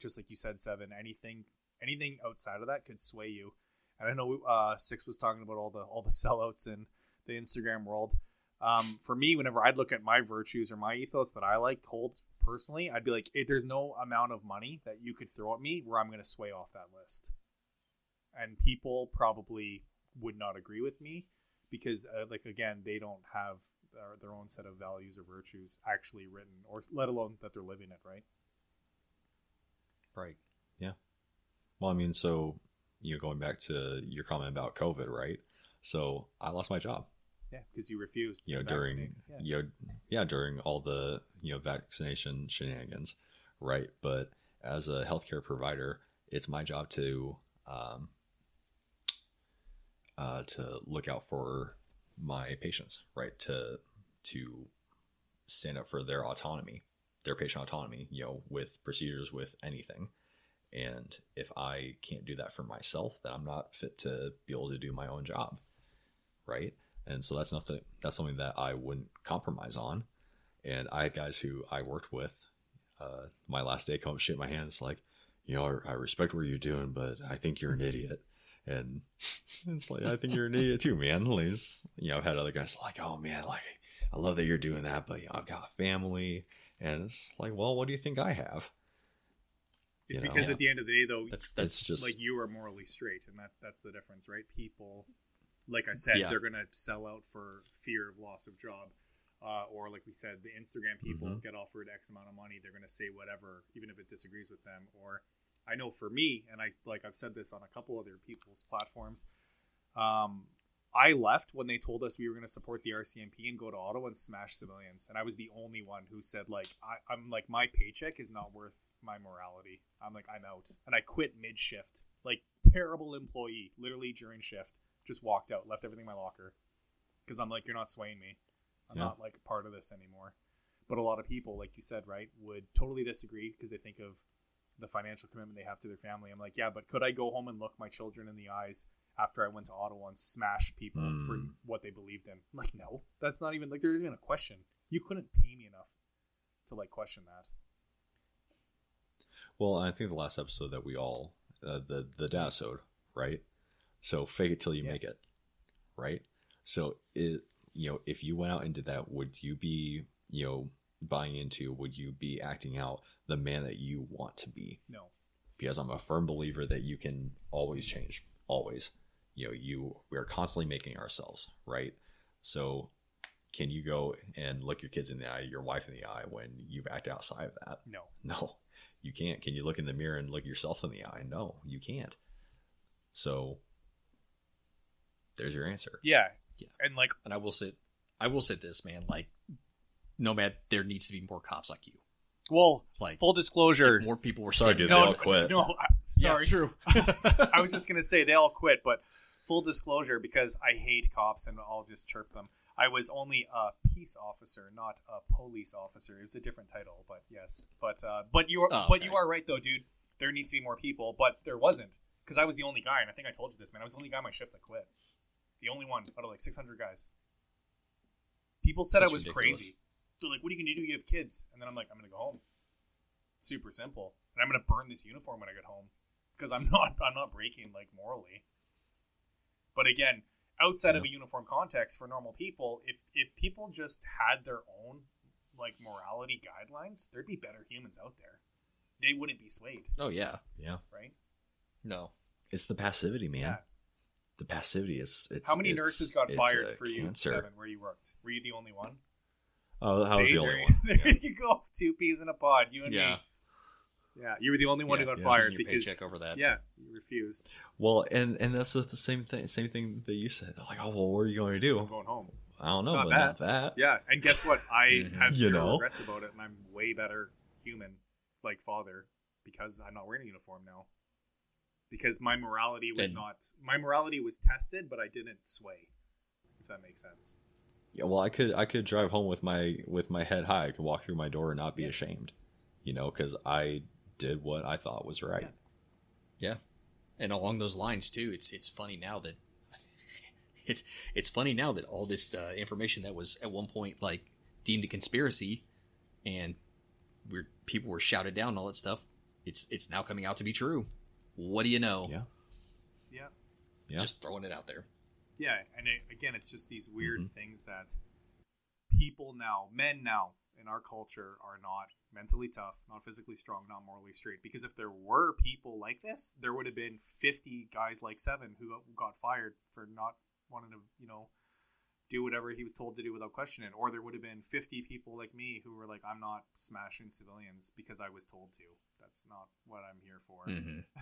just like you said, Seven, anything anything outside of that could sway you. And I know uh, Six was talking about all the all the sellouts in the Instagram world. Um, for me, whenever I'd look at my virtues or my ethos that I like hold personally, I'd be like, there's no amount of money that you could throw at me where I'm going to sway off that list. And people probably would not agree with me because, uh, like, again, they don't have their, their own set of values or virtues actually written, or let alone that they're living it, right? Right. Yeah. Well, I mean, so you know, going back to your comment about COVID, right? So I lost my job. Yeah, because you refused. You know, during yeah. you know, yeah, during all the you know vaccination shenanigans, right? But as a healthcare provider, it's my job to um, uh, to look out for my patients, right? To to stand up for their autonomy, their patient autonomy, you know, with procedures, with anything. And if I can't do that for myself, then I'm not fit to be able to do my own job, right? And so that's nothing. That's something that I wouldn't compromise on. And I had guys who I worked with. Uh, my last day, come shake my hands, like, you know, I, I respect what you're doing, but I think you're an idiot. And it's like, I think you're an idiot too, man. At least, you know, I've had other guys like, oh man, like, I love that you're doing that, but you know, I've got a family, and it's like, well, what do you think I have? It's you know? because at the end of the day, though, That's that's It's just- like you are morally straight, and that that's the difference, right? People, like I said, Yeah. they're gonna sell out for fear of loss of job, uh, or like we said, the Instagram people Mhm. get offered X amount of money, they're gonna say whatever, even if it disagrees with them. Or I know for me, and I like I've said this on a couple other people's platforms. Um, I left when they told us we were going to support the RCMP and go to Ottawa and smash civilians, and I was the only one who said like I, I'm like my paycheck is not worth my morality. I'm like I'm out, and I quit mid shift. Like terrible employee, literally during shift, just walked out, left everything in my locker, because I'm like you're not swaying me. I'm Yeah. not like part of this anymore. But a lot of people, like you said, right, would totally disagree because they think of the financial commitment they have to their family. I'm like, yeah, but could I go home and look my children in the eyes after I went to Ottawa and smash people for Mm. what they believed in? Like, no, that's not even like there's even a question. You couldn't pay me enough to like question that. Well, I think the last episode that we all uh, the the dasode, right? So fake it till you Yeah. make it, right? So it you know if you went out and did that, would you be you know buying into? Would you be acting out the man that you want to be? No, Because I'm a firm believer that you can always change, always. You know, you we are constantly making ourselves right. So can you go and look your kids in the eye, your wife in the eye when you act outside of that? no. No, you can't. Can you look in the mirror and look yourself in the eye? No, you can't. So there's your answer. Yeah, Yeah. and like And I will say, I will say this, man. Like, Nomad, there needs to be more cops like you. Well, Like, full disclosure. More people were Sorry, standing dude, they no, all quit. No, I, sorry. Yeah, true. I was just gonna say they all quit, but full disclosure, because I hate cops and I'll just chirp them. I was only a peace officer, not a police officer. It's a different title, but yes. But uh, but you are Oh, but you are right though, dude. There needs to be more people, but there wasn't because I was the only guy, and I think I told you this, man. I was the only guy on my shift that quit. The only one out of like 600 guys. People said That's I was ridiculous. crazy. They're like, "What are you gonna do? You have kids?" And then I'm like, "I'm gonna go home." Super simple, and I'm gonna burn this uniform when I get home because I'm not I'm not breaking like morally. But again, outside of a uniform context for normal people, if if people just had their own like morality guidelines, there'd be better humans out there. They wouldn't be swayed, oh yeah. Yeah, right? No. it's the passivity, man. Yeah. The passivity is. It's, How many it's- nurses got fired for you, cancer. Seven, where you worked? Were you the only one? Oh, I was the there only you- one. There Yeah. you go. Two peas in a pod. You and Yeah. me. Yeah, you were the only one Yeah, who got yeah. fired Your because paycheck over that. yeah, you refused. Well, and and that's the, the same thing. Same thing that you said. They're like, oh well, what are you going to do? I'm going home. I don't know, Not but that. not that. Yeah, and guess what? I have zero know? regrets about it, and I'm way better human, like father, because I'm not wearing a uniform now. Because my morality was And- not my morality was tested, but I didn't sway. If that makes sense. Yeah, well, I could I could drive home with my with my head high. I could walk through my door and not be Yeah. ashamed, you know, because I did what I thought was right. Yeah. Yeah. And along those lines too, it's it's funny now that it's it's funny now that all this uh, information that was at one point like deemed a conspiracy, and we're people were shouted down and all that stuff. It's it's now coming out to be true. What do you know? Yeah. Yeah. Yeah. Just throwing it out there. Yeah, and it, again, it's just these weird Mhm. things that people now, men now in our culture, are not mentally tough, not physically strong, not morally straight. Because if there were people like this, there would have been 50 guys like Seven who got- fired for not wanting to, you know, do whatever he was told to do without questioning. Or there would have been 50 people like me who were like, I'm not smashing civilians because I was told to. That's not what I'm here for. Mm-hmm.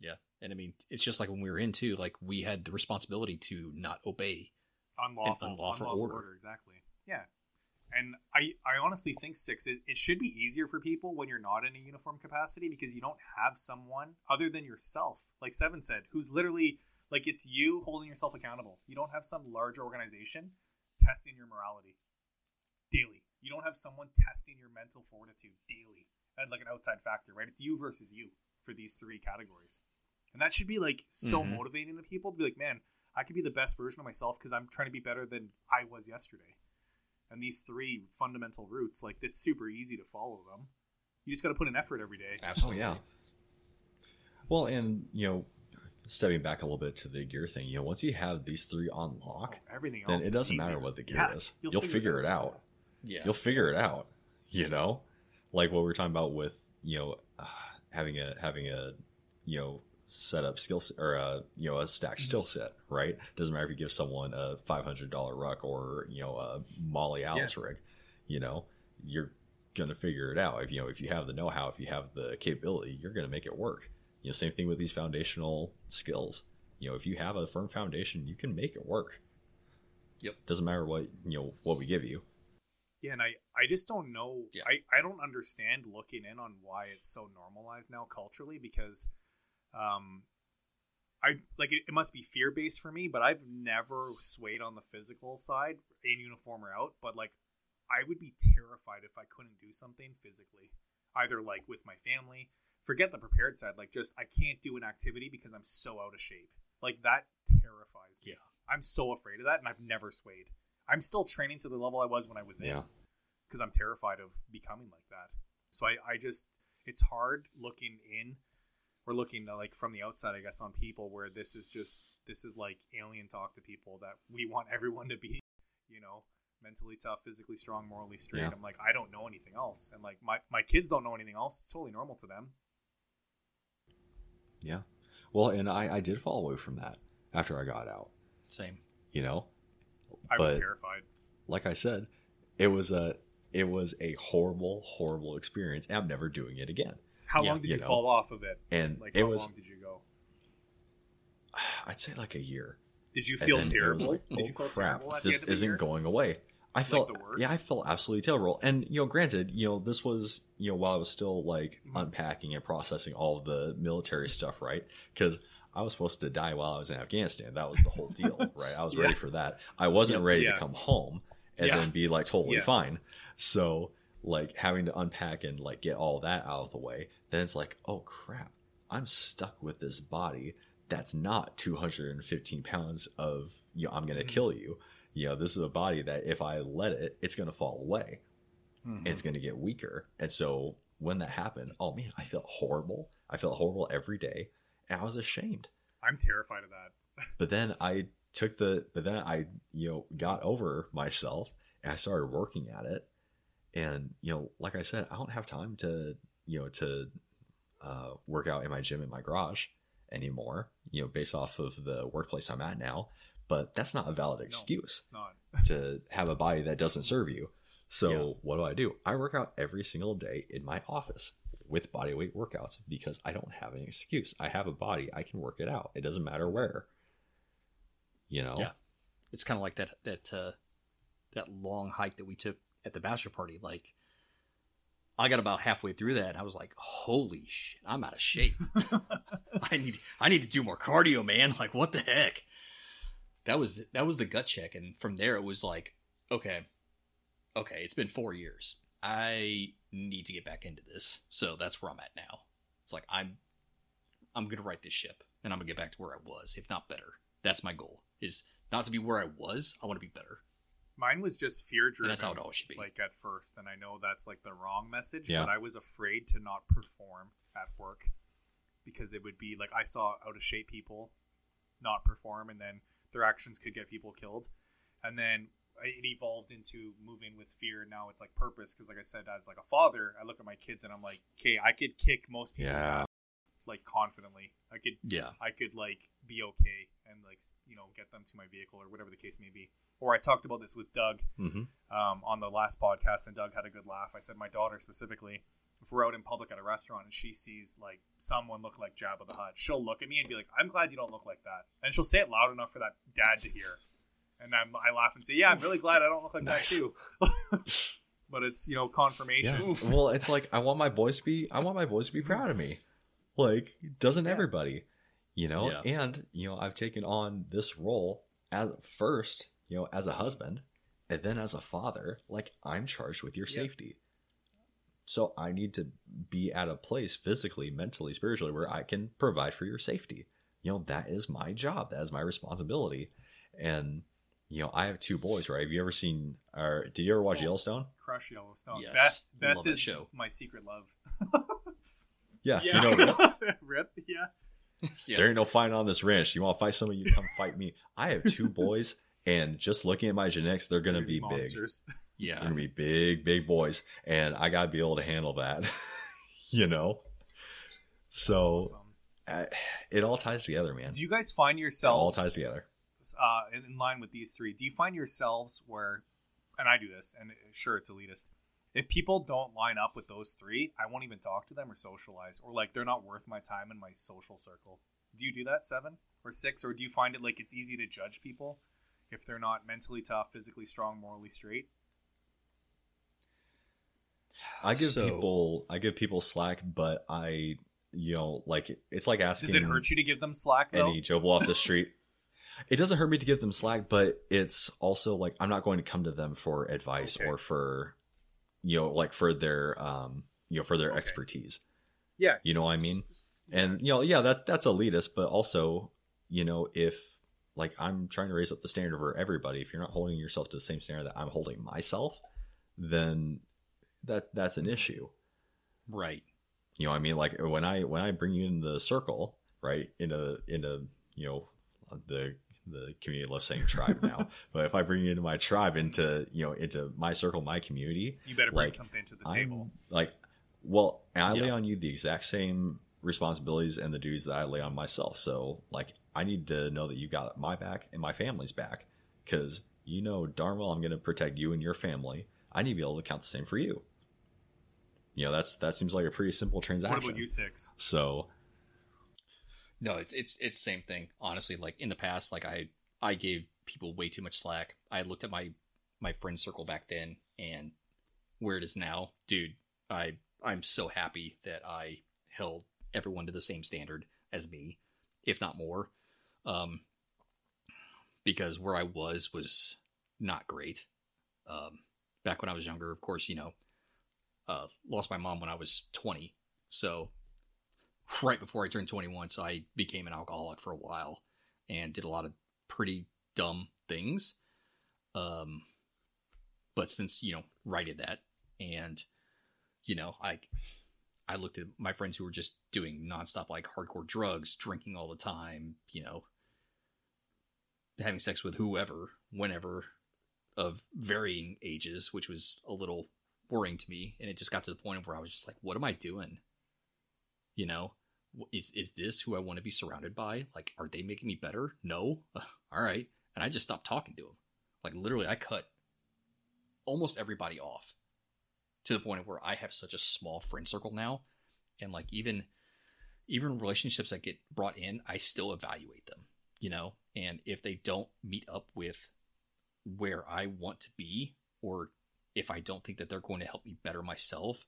yeah, and I mean, it's just like when we were in too. Like we had the responsibility to not obey. unlawful, unlawful unlawful order. order. Exactly. Yeah. And I, I honestly think six. It, it should be easier for people when you're not in a uniform capacity because you don't have someone other than yourself, like Seven said, who's literally like it's you holding yourself accountable. You don't have some large organization testing your morality daily. You don't have someone testing your mental fortitude daily, and like an outside factor, right? It's you versus you for these three categories, and that should be like so Mhm. motivating to people to be like, man, I could be the best version of myself because I'm trying to be better than I was yesterday. And these three fundamental roots, like it's super easy to follow them. You just got to put an effort every day. Absolutely. yeah. Well, and you know, stepping back a little bit to the gear thing, you know, once you have these three on lock, Everything then else, it is doesn't matter what the gear Yeah, is. You'll, figure, it out. Yeah. You'll figure it out. You know, like what we were talking about with you know uh, having a having a you know set up skill set or a you know a stack Mm-hmm. skill set, right? Doesn't matter if you give someone a five hundred dollar ruck or you know a MOLLE Alice rig. You know, you're gonna figure it out. If you know if you have the know how, if you have the capability, you're gonna make it work. You know, same thing with these foundational skills. You know, if you have a firm foundation, you can make it work. Yep. Doesn't matter what you know what we give you. Yeah, and I, I just don't know. Yeah. I, I don't understand looking in on why it's so normalized now culturally because, um, I like it, it must be fear based for me, but I've never swayed on the physical side in uniform or out. But like, I would be terrified if I couldn't do something physically. either like with my family. Forget the prepared side, like just I can't do an activity because I'm so out of shape. Like that terrifies me. Yeah. I'm so afraid of that, and I've never swayed. I'm still training to the level I was when I was in Yeah. because I'm terrified of becoming like that. So I, I just it's hard looking in or looking uh, like from the outside, I guess, on people where this is just this is like alien talk to people that we want everyone to be, you know, mentally tough, physically strong, morally straight. Yeah. I'm like, I don't know anything else, and like my my kids don't know anything else. It's totally normal to them. Yeah. Well, and I, I did fall away from that after I got out. Same. You know, I was terrified. like I said, it was a it was a horrible, horrible experience. and I'm never doing it again. How Yeah, long did you you, know. fall off of it? And Like it how was long did you go? I'd say like a year. Did you feel then it was terrible? like, did oh, you feel crap, terrible at this the end of isn't going away. I felt the worst? yeah, I felt absolutely terrible. And you know, granted, you know, this was you know while I was still like Mhm. unpacking and processing all the military stuff, right? Because I was supposed to die while I was in Afghanistan. That was the whole deal, right? I was ready for that. I wasn't Yep. ready Yeah. to come home and Yeah. then be like totally Yeah. fine. So like having to unpack and like get all that out of the way, then it's like, oh crap, I'm stuck with this body that's not 215 pounds of you know, I'm gonna Mhm. kill you. You know, this is a body that if I let it, it's gonna fall away. Mhm. It's gonna get weaker. And so when that happened, oh man, I felt horrible. I felt horrible every day. And I was ashamed. I'm terrified of that. But then I took the but then I, you know, got over myself and I started working at it. And, you know, like I said, I don't have time to, you know, to uh, work out in my gym in my garage anymore, you know, based off of the workplace I'm at now. But that's not a valid excuse It's not. to have a body that doesn't serve you. So Yeah. what do I do? I work out every single day in my office with body weight workouts because I don't have an excuse. I have a body, I can work it out. It doesn't matter where. You know? Yeah. It's kind of like that that uh, that long hike that we took at the bachelor party. Like, I got about halfway through that, and I was like, "Holy shit, I'm out of shape. I need I need to do more cardio, man. Like, what the heck?" That was that was the gut check, and from there it was like, okay, okay, it's been four years. I need to get back into this, so that's where I'm at now. It's like I'm I'm gonna right this ship, and I'm gonna get back to where I was, if not better. That's my goal. Is not to be where I was. I want to be better, Mine was just fear driven. that's how it always should be. like at first and i know that's like the wrong message Yeah. but i was afraid to not perform at work because it would be like i saw out of shape people not perform and then their actions could get people killed and then it evolved into moving with fear now it's like purpose because like i said as like a father i look at my kids and i'm like okay i could kick most people's Yeah. Like confidently i could yeah, I could like be okay and like you know get them to my vehicle or whatever the case may be. Or I talked about this with Doug hmm um, on the last podcast, and Doug had a good laugh. I said my daughter specifically, if we're out in public at a restaurant and she sees like someone look like Jabba the Hutt, she'll look at me and be like, "I'm glad you don't look like that," and she'll say it loud enough for that dad to hear. And I'm, I laugh and say, "Yeah, I'm really glad I don't look like Nice. that too." but it's you know confirmation. Yeah. well, it's like I want my boys to be I want my boys to be proud of me. Like, doesn't Yeah. everybody? You know, Yeah. and you know, I've taken on this role as first, you know, as a husband, and then as a father, like I'm charged with your Yeah. safety. So I need to be at a place physically, mentally, spiritually where I can provide for your safety. You know, that is my job. That is my responsibility. And you know, I have two boys, right? Have you ever seen or did you ever watch Oh. Yellowstone? Crush Yellowstone. Yes, Beth, Beth love that is show. my secret love. Yeah. Yeah, You know, Rip. Yeah. yeah. There ain't no fighting on this ranch. You want to fight somebody, you come fight me. I have two boys, and just looking at my genetics, they're gonna They're be big. monsters. They're yeah. gonna be big, big boys, and I gotta be able to handle that. you know. So Awesome. uh, it all ties together, man. Do you guys find yourselves It all ties together. uh, in in line with these three? Do you find yourselves where, and I do this, and sure it's elitist. If people don't line up with those three, I won't even talk to them or socialize, or like they're not worth my time in my social circle. Do you do that, seven or six, or do you find it like it's easy to judge people if they're not mentally tough, physically strong, morally straight? I give So- people, I give people slack, but I, you know, like it's like asking. Does it hurt you to give them slack though? any Joe off the street. It doesn't hurt me to give them slack, but it's also like I'm not going to come to them for advice Okay. or for you know like for their um you know for their Okay. expertise. Yeah, You know what i mean? And you know, yeah, that's that's elitist, but also, you know, if like I'm trying to raise up the standard for everybody, if you're not holding yourself to the same standard that I'm holding myself, then that that's an issue. Right. You know, what I mean, like when I when I bring you in the circle, right, in a in a you know the the community loves saying tribe now, but if I bring you into my tribe, into you know into my circle, my community, you better bring like, something to the I'm, table. like, well, and I lay on you the exact same responsibilities and the duties that I lay on myself. So, like, I need to know that you got my back and my family's back because you know darn well I'm going to protect you and your family. I need to be able to count the same for you. You know, that's that seems like a pretty simple transaction. What about you, six? So, No, it's it's it's the same thing. Honestly, like in the past, like I I gave people way too much slack. I looked at my my friend circle back then and where it is now, dude. I I'm so happy that I held everyone to the same standard as me, if not more. Um, because where I was was not great. Um, back when I was younger, of course, you know, uh, lost my mom when I was 20. So right before I turned 21, so I became an alcoholic for a while and did a lot of pretty dumb things. Um, but since you know, righted that, and you know, I I looked at my friends who were just doing nonstop like hardcore drugs, drinking all the time, you know, having sex with whoever, whenever, of varying ages, which was a little worrying to me. And it just got to the point where I was just like, what am I doing? You know, is is this who I want to be surrounded by? Like, are they making me better? No. Ugh, all right. And I just stopped talking to them. Like literally, I cut almost everybody off to the point where I have such a small friend circle now, and like even even relationships that get brought in, I still evaluate them. You know, and if they don't meet up with where I want to be, or if I don't think that they're going to help me better myself,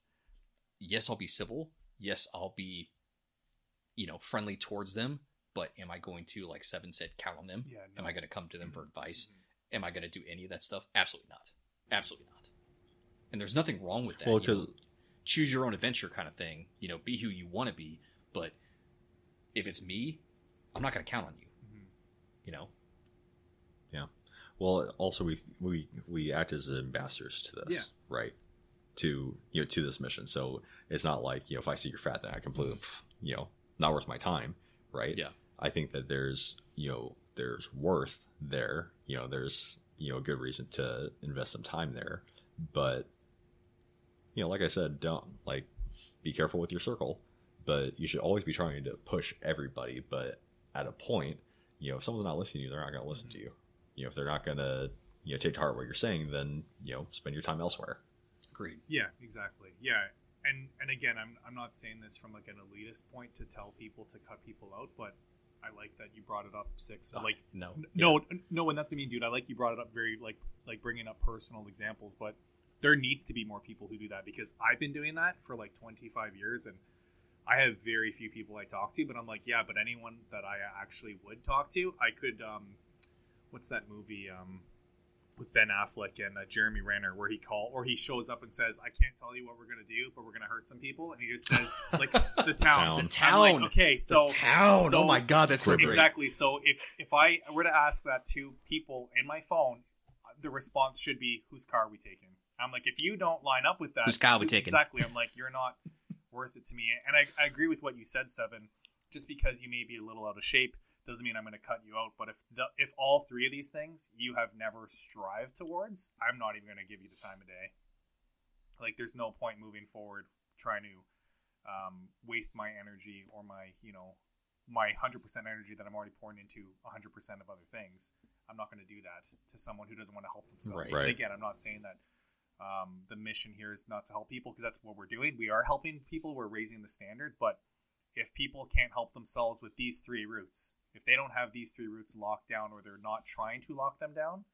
yes, I'll be civil. Yes, I'll be, you know, friendly towards them. But am I going to, like Seven said, count on them? Yeah. Am I going to come to them for advice? Mhm. Am I going to do any of that stuff? Absolutely not. Absolutely not. And there's nothing wrong with that. well, you know, choose your own adventure kind of thing. You know, be who you want to be. But if it's me, I'm not going to count on you. Mhm. You know, Yeah. well, also we we we act as ambassadors to this, right? To you know to this mission. So it's not like you know if I see you're fat, then I completely pff, you know not worth my time, right? Yeah. I think that there's you know there's worth there. You know there's you know a good reason to invest some time there, but you know like I said, don't like be careful with your circle, but you should always be trying to push everybody. But at a point, you know if someone's not listening to you, they're not going to listen to mm-hmm. you. You know if they're not going to you know take to heart what you're saying, then you know spend your time elsewhere. agreed. Yeah, exactly. Yeah, and and again, I'm I'm not saying this from like an elitist point to tell people to cut people out, but I like that you brought it up six. Oh, Like no, N- Yeah. No, no, and that's what I mean, dude. I like you brought it up very like like bringing up personal examples, but there needs to be more people who do that because I've been doing that for like 25 years, and I have very few people I talk to. But I'm like, yeah, but anyone that I actually would talk to, I could. um What's that movie? um with Ben Affleck and uh, Jeremy Renner, where he call or he shows up and says, "I can't tell you what we're gonna do, but we're gonna hurt some people," and he just says, "Like the town, The I'm town. like, okay, so the town. so- oh my god, that's so Great. great. Exactly. So if if I were to ask that to people in my phone, the response should be, "Whose car are we taking?" I'm like, if you don't line up with that, Whose car are we taking? Exactly. I'm like, you're not worth it to me. And I, I agree with what you said, Seven. Just because you may be a little out of shape doesn't mean I'm going to cut you out. But if the if all three of these things you have never strived towards, I'm not even going to give you the time of day. Like, there's no point moving forward trying to um, waste my energy or my you know my 100% energy that I'm already pouring into 100% of other things. I'm not going to do that to someone who doesn't want to help themselves. Right. And again, I'm not saying that um, the mission here is not to help people because that's what we're doing. We are helping people. We're raising the standard. But if people can't help themselves with these three roots, if they don't have these three roots locked down or they're not trying to lock them down,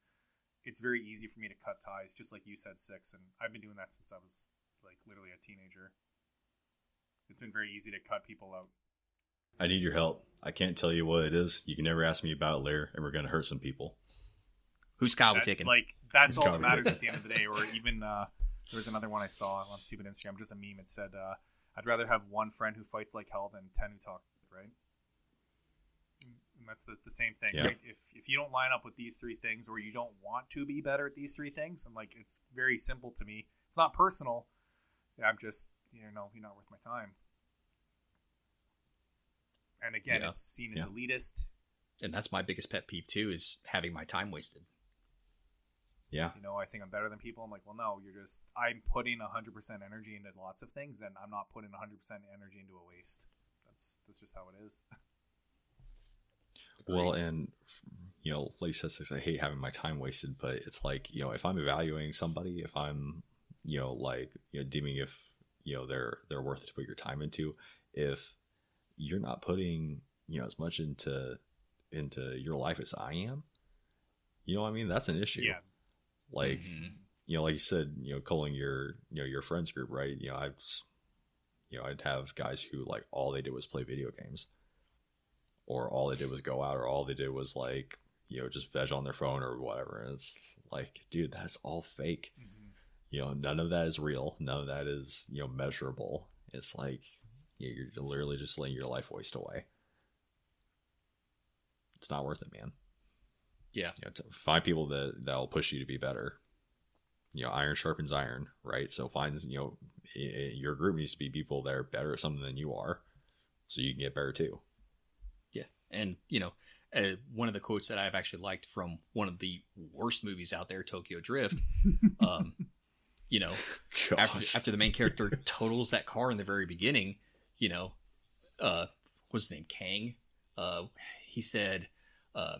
it's very easy for me to cut ties, just like you said, six. And I've been doing that since I was like literally a teenager. It's been very easy to cut people out. I need your help. I can't tell you what it is. You can never ask me about it later, and we're going to hurt some people. Who's car are we That- taking? Like that's Whose all car that matters taking? at the end of the day. Or even uh, There was another one I saw on stupid Instagram, just a meme. It said, uh, "I'd rather have one friend who fights like hell than ten who talk." Right. And that's the, the same thing, Yeah. right? If if you don't line up with these three things, or you don't want to be better at these three things, I'm like, it's very simple to me. It's not personal. I'm just, you know, you're not worth my time. And again, Yeah. it's seen as Yeah. elitist. And that's my biggest pet peeve too is having my time wasted. Yeah. you know, I think I'm better than people. I'm like, well, no, you're just, I'm putting 100% energy into lots of things, and I'm not putting 100% energy into a waste. That's that's just how it is. Well, and you know, like you said, I hate having my time wasted, but it's like you know, if I'm evaluating somebody, if I'm you know, like you know, deeming if you know they're they're worth it to put your time into, if you're not putting you know as much into into your life as I am, you know, what I mean, that's an issue. Yeah, Like Mhm. you know, like you said, you know, calling your you know your friends group, right? You know, I've you know, I'd have guys who like all they did was play video games, or all they did was go out, or all they did was like you know just veg on their phone or whatever. And it's like, dude, that's all fake. Mhm. You know, none of that is real. None of that is you know measurable. It's like you know, you're literally just letting your life waste away. It's not worth it, man Yeah. you know, to find people that that will push you to be better. You know, iron sharpens iron, right? So find you know your group needs to be people that are better at something than you are, so you can get better too. And, you know, uh, one of the quotes that I've actually liked from one of the worst movies out there, Tokyo Drift, um, you know, after, after the main character totals that car in the very beginning, you know, uh, what's his name? Kang. Uh, he said, uh,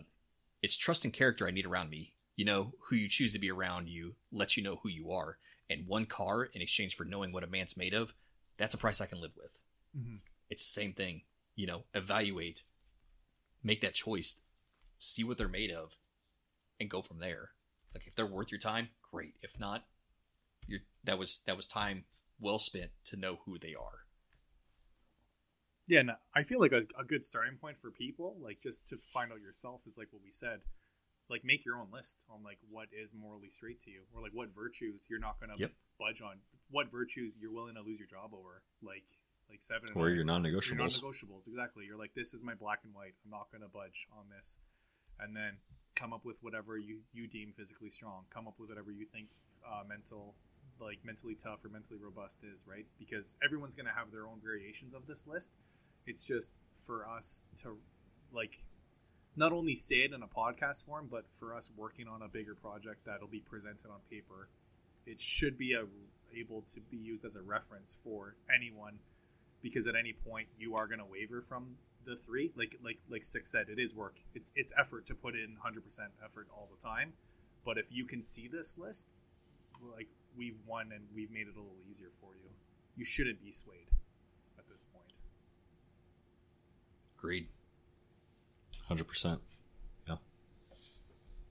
it's trust and character I need around me. You know, who you choose to be around you lets you know who you are. And one car in exchange for knowing what a man's made of, that's a price I can live with. Mhm. It's the same thing. You know, evaluate, make that choice, see what they're made of, and go from there. Like if they're worth your time, great. If not, you're that was that was time well spent to know who they are. Yeah, and I feel like a, a good starting point for people, like just to find out yourself, is like what we said. Like make your own list on like what is morally straight to you, or like what virtues you're not going to Yep. budge on, what virtues you're willing to lose your job over, like like seven. or your Your non-negotiables. non-negotiables, exactly. You're like, this is my black and white. I'm not going to budge on this, and then come up with whatever you you deem physically strong. Come up with whatever you think uh, mental, like mentally tough or mentally robust is, right? Because everyone's going to have their own variations of this list. It's just for us to like not only say it in a podcast form, but for us working on a bigger project that'll be presented on paper. It should be a, able to be used as a reference for anyone because at any point you are going to waver from the three like like like six said it is work it's it's effort to put in 100% effort all the time but if you can see this list like we've won and we've made it a little easier for you you shouldn't be swayed at this point Agreed. Hundred percent. Yeah.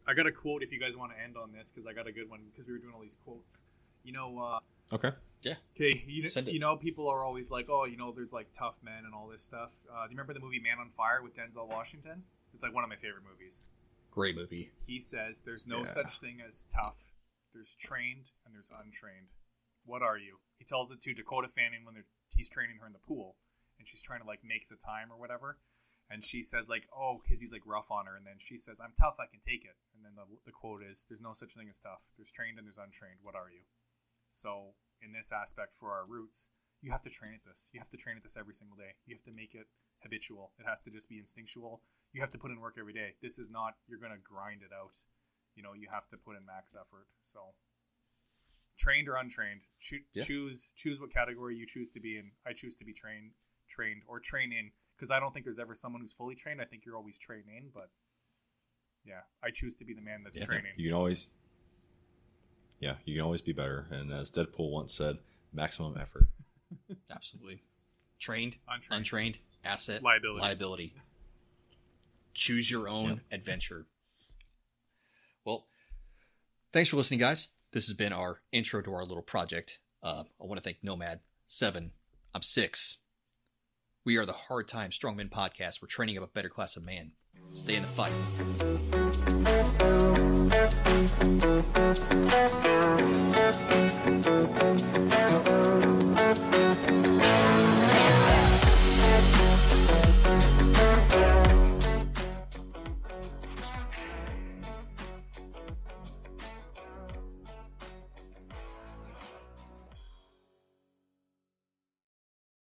I got a quote if you guys want to end on this because i got a good one because we were doing all these quotes you know uh Okay. Yeah. Okay, you know, Send it. you know, people are always like, oh, you know, there's like tough men and all this stuff. Uh, do you remember the movie Man on Fire with Denzel Washington? It's like one of my favorite movies. Great movie. He says there's no Yeah. such thing as tough. There's trained and there's untrained. What are you? He tells it to Dakota Fanning when they're, he's training her in the pool, and she's trying to like make the time or whatever. And she says like, oh, because he's like rough on her, and then she says, I'm tough, I can take it. And then the, the quote is, there's no such thing as tough. There's trained and there's untrained. What are you? So in this aspect for our roots, you have to train at this. You have to train at this every single day. You have to make it habitual. It has to just be instinctual. You have to put in work every day. This is not you're going to grind it out. You know, you have to put in max effort. So trained or untrained, choo- Yeah. choose choose what category you choose to be in. I choose to be trained trained or train in because I don't think there's ever someone who's fully trained. I think you're always training, but yeah, I choose to be the man that's Yeah. training. You can always. Yeah, you can always be better, and as Deadpool once said, maximum effort. Absolutely. Trained, Untrained. untrained, asset, Liability. liability. Choose your own Yep. adventure. Well, thanks for listening, guys. This has been our intro to our little project. Uh, I want to thank Nomad Seven. I'm six. We are the Hard Times Strongmen podcast. We're training up a better class of man. Stay in the fight.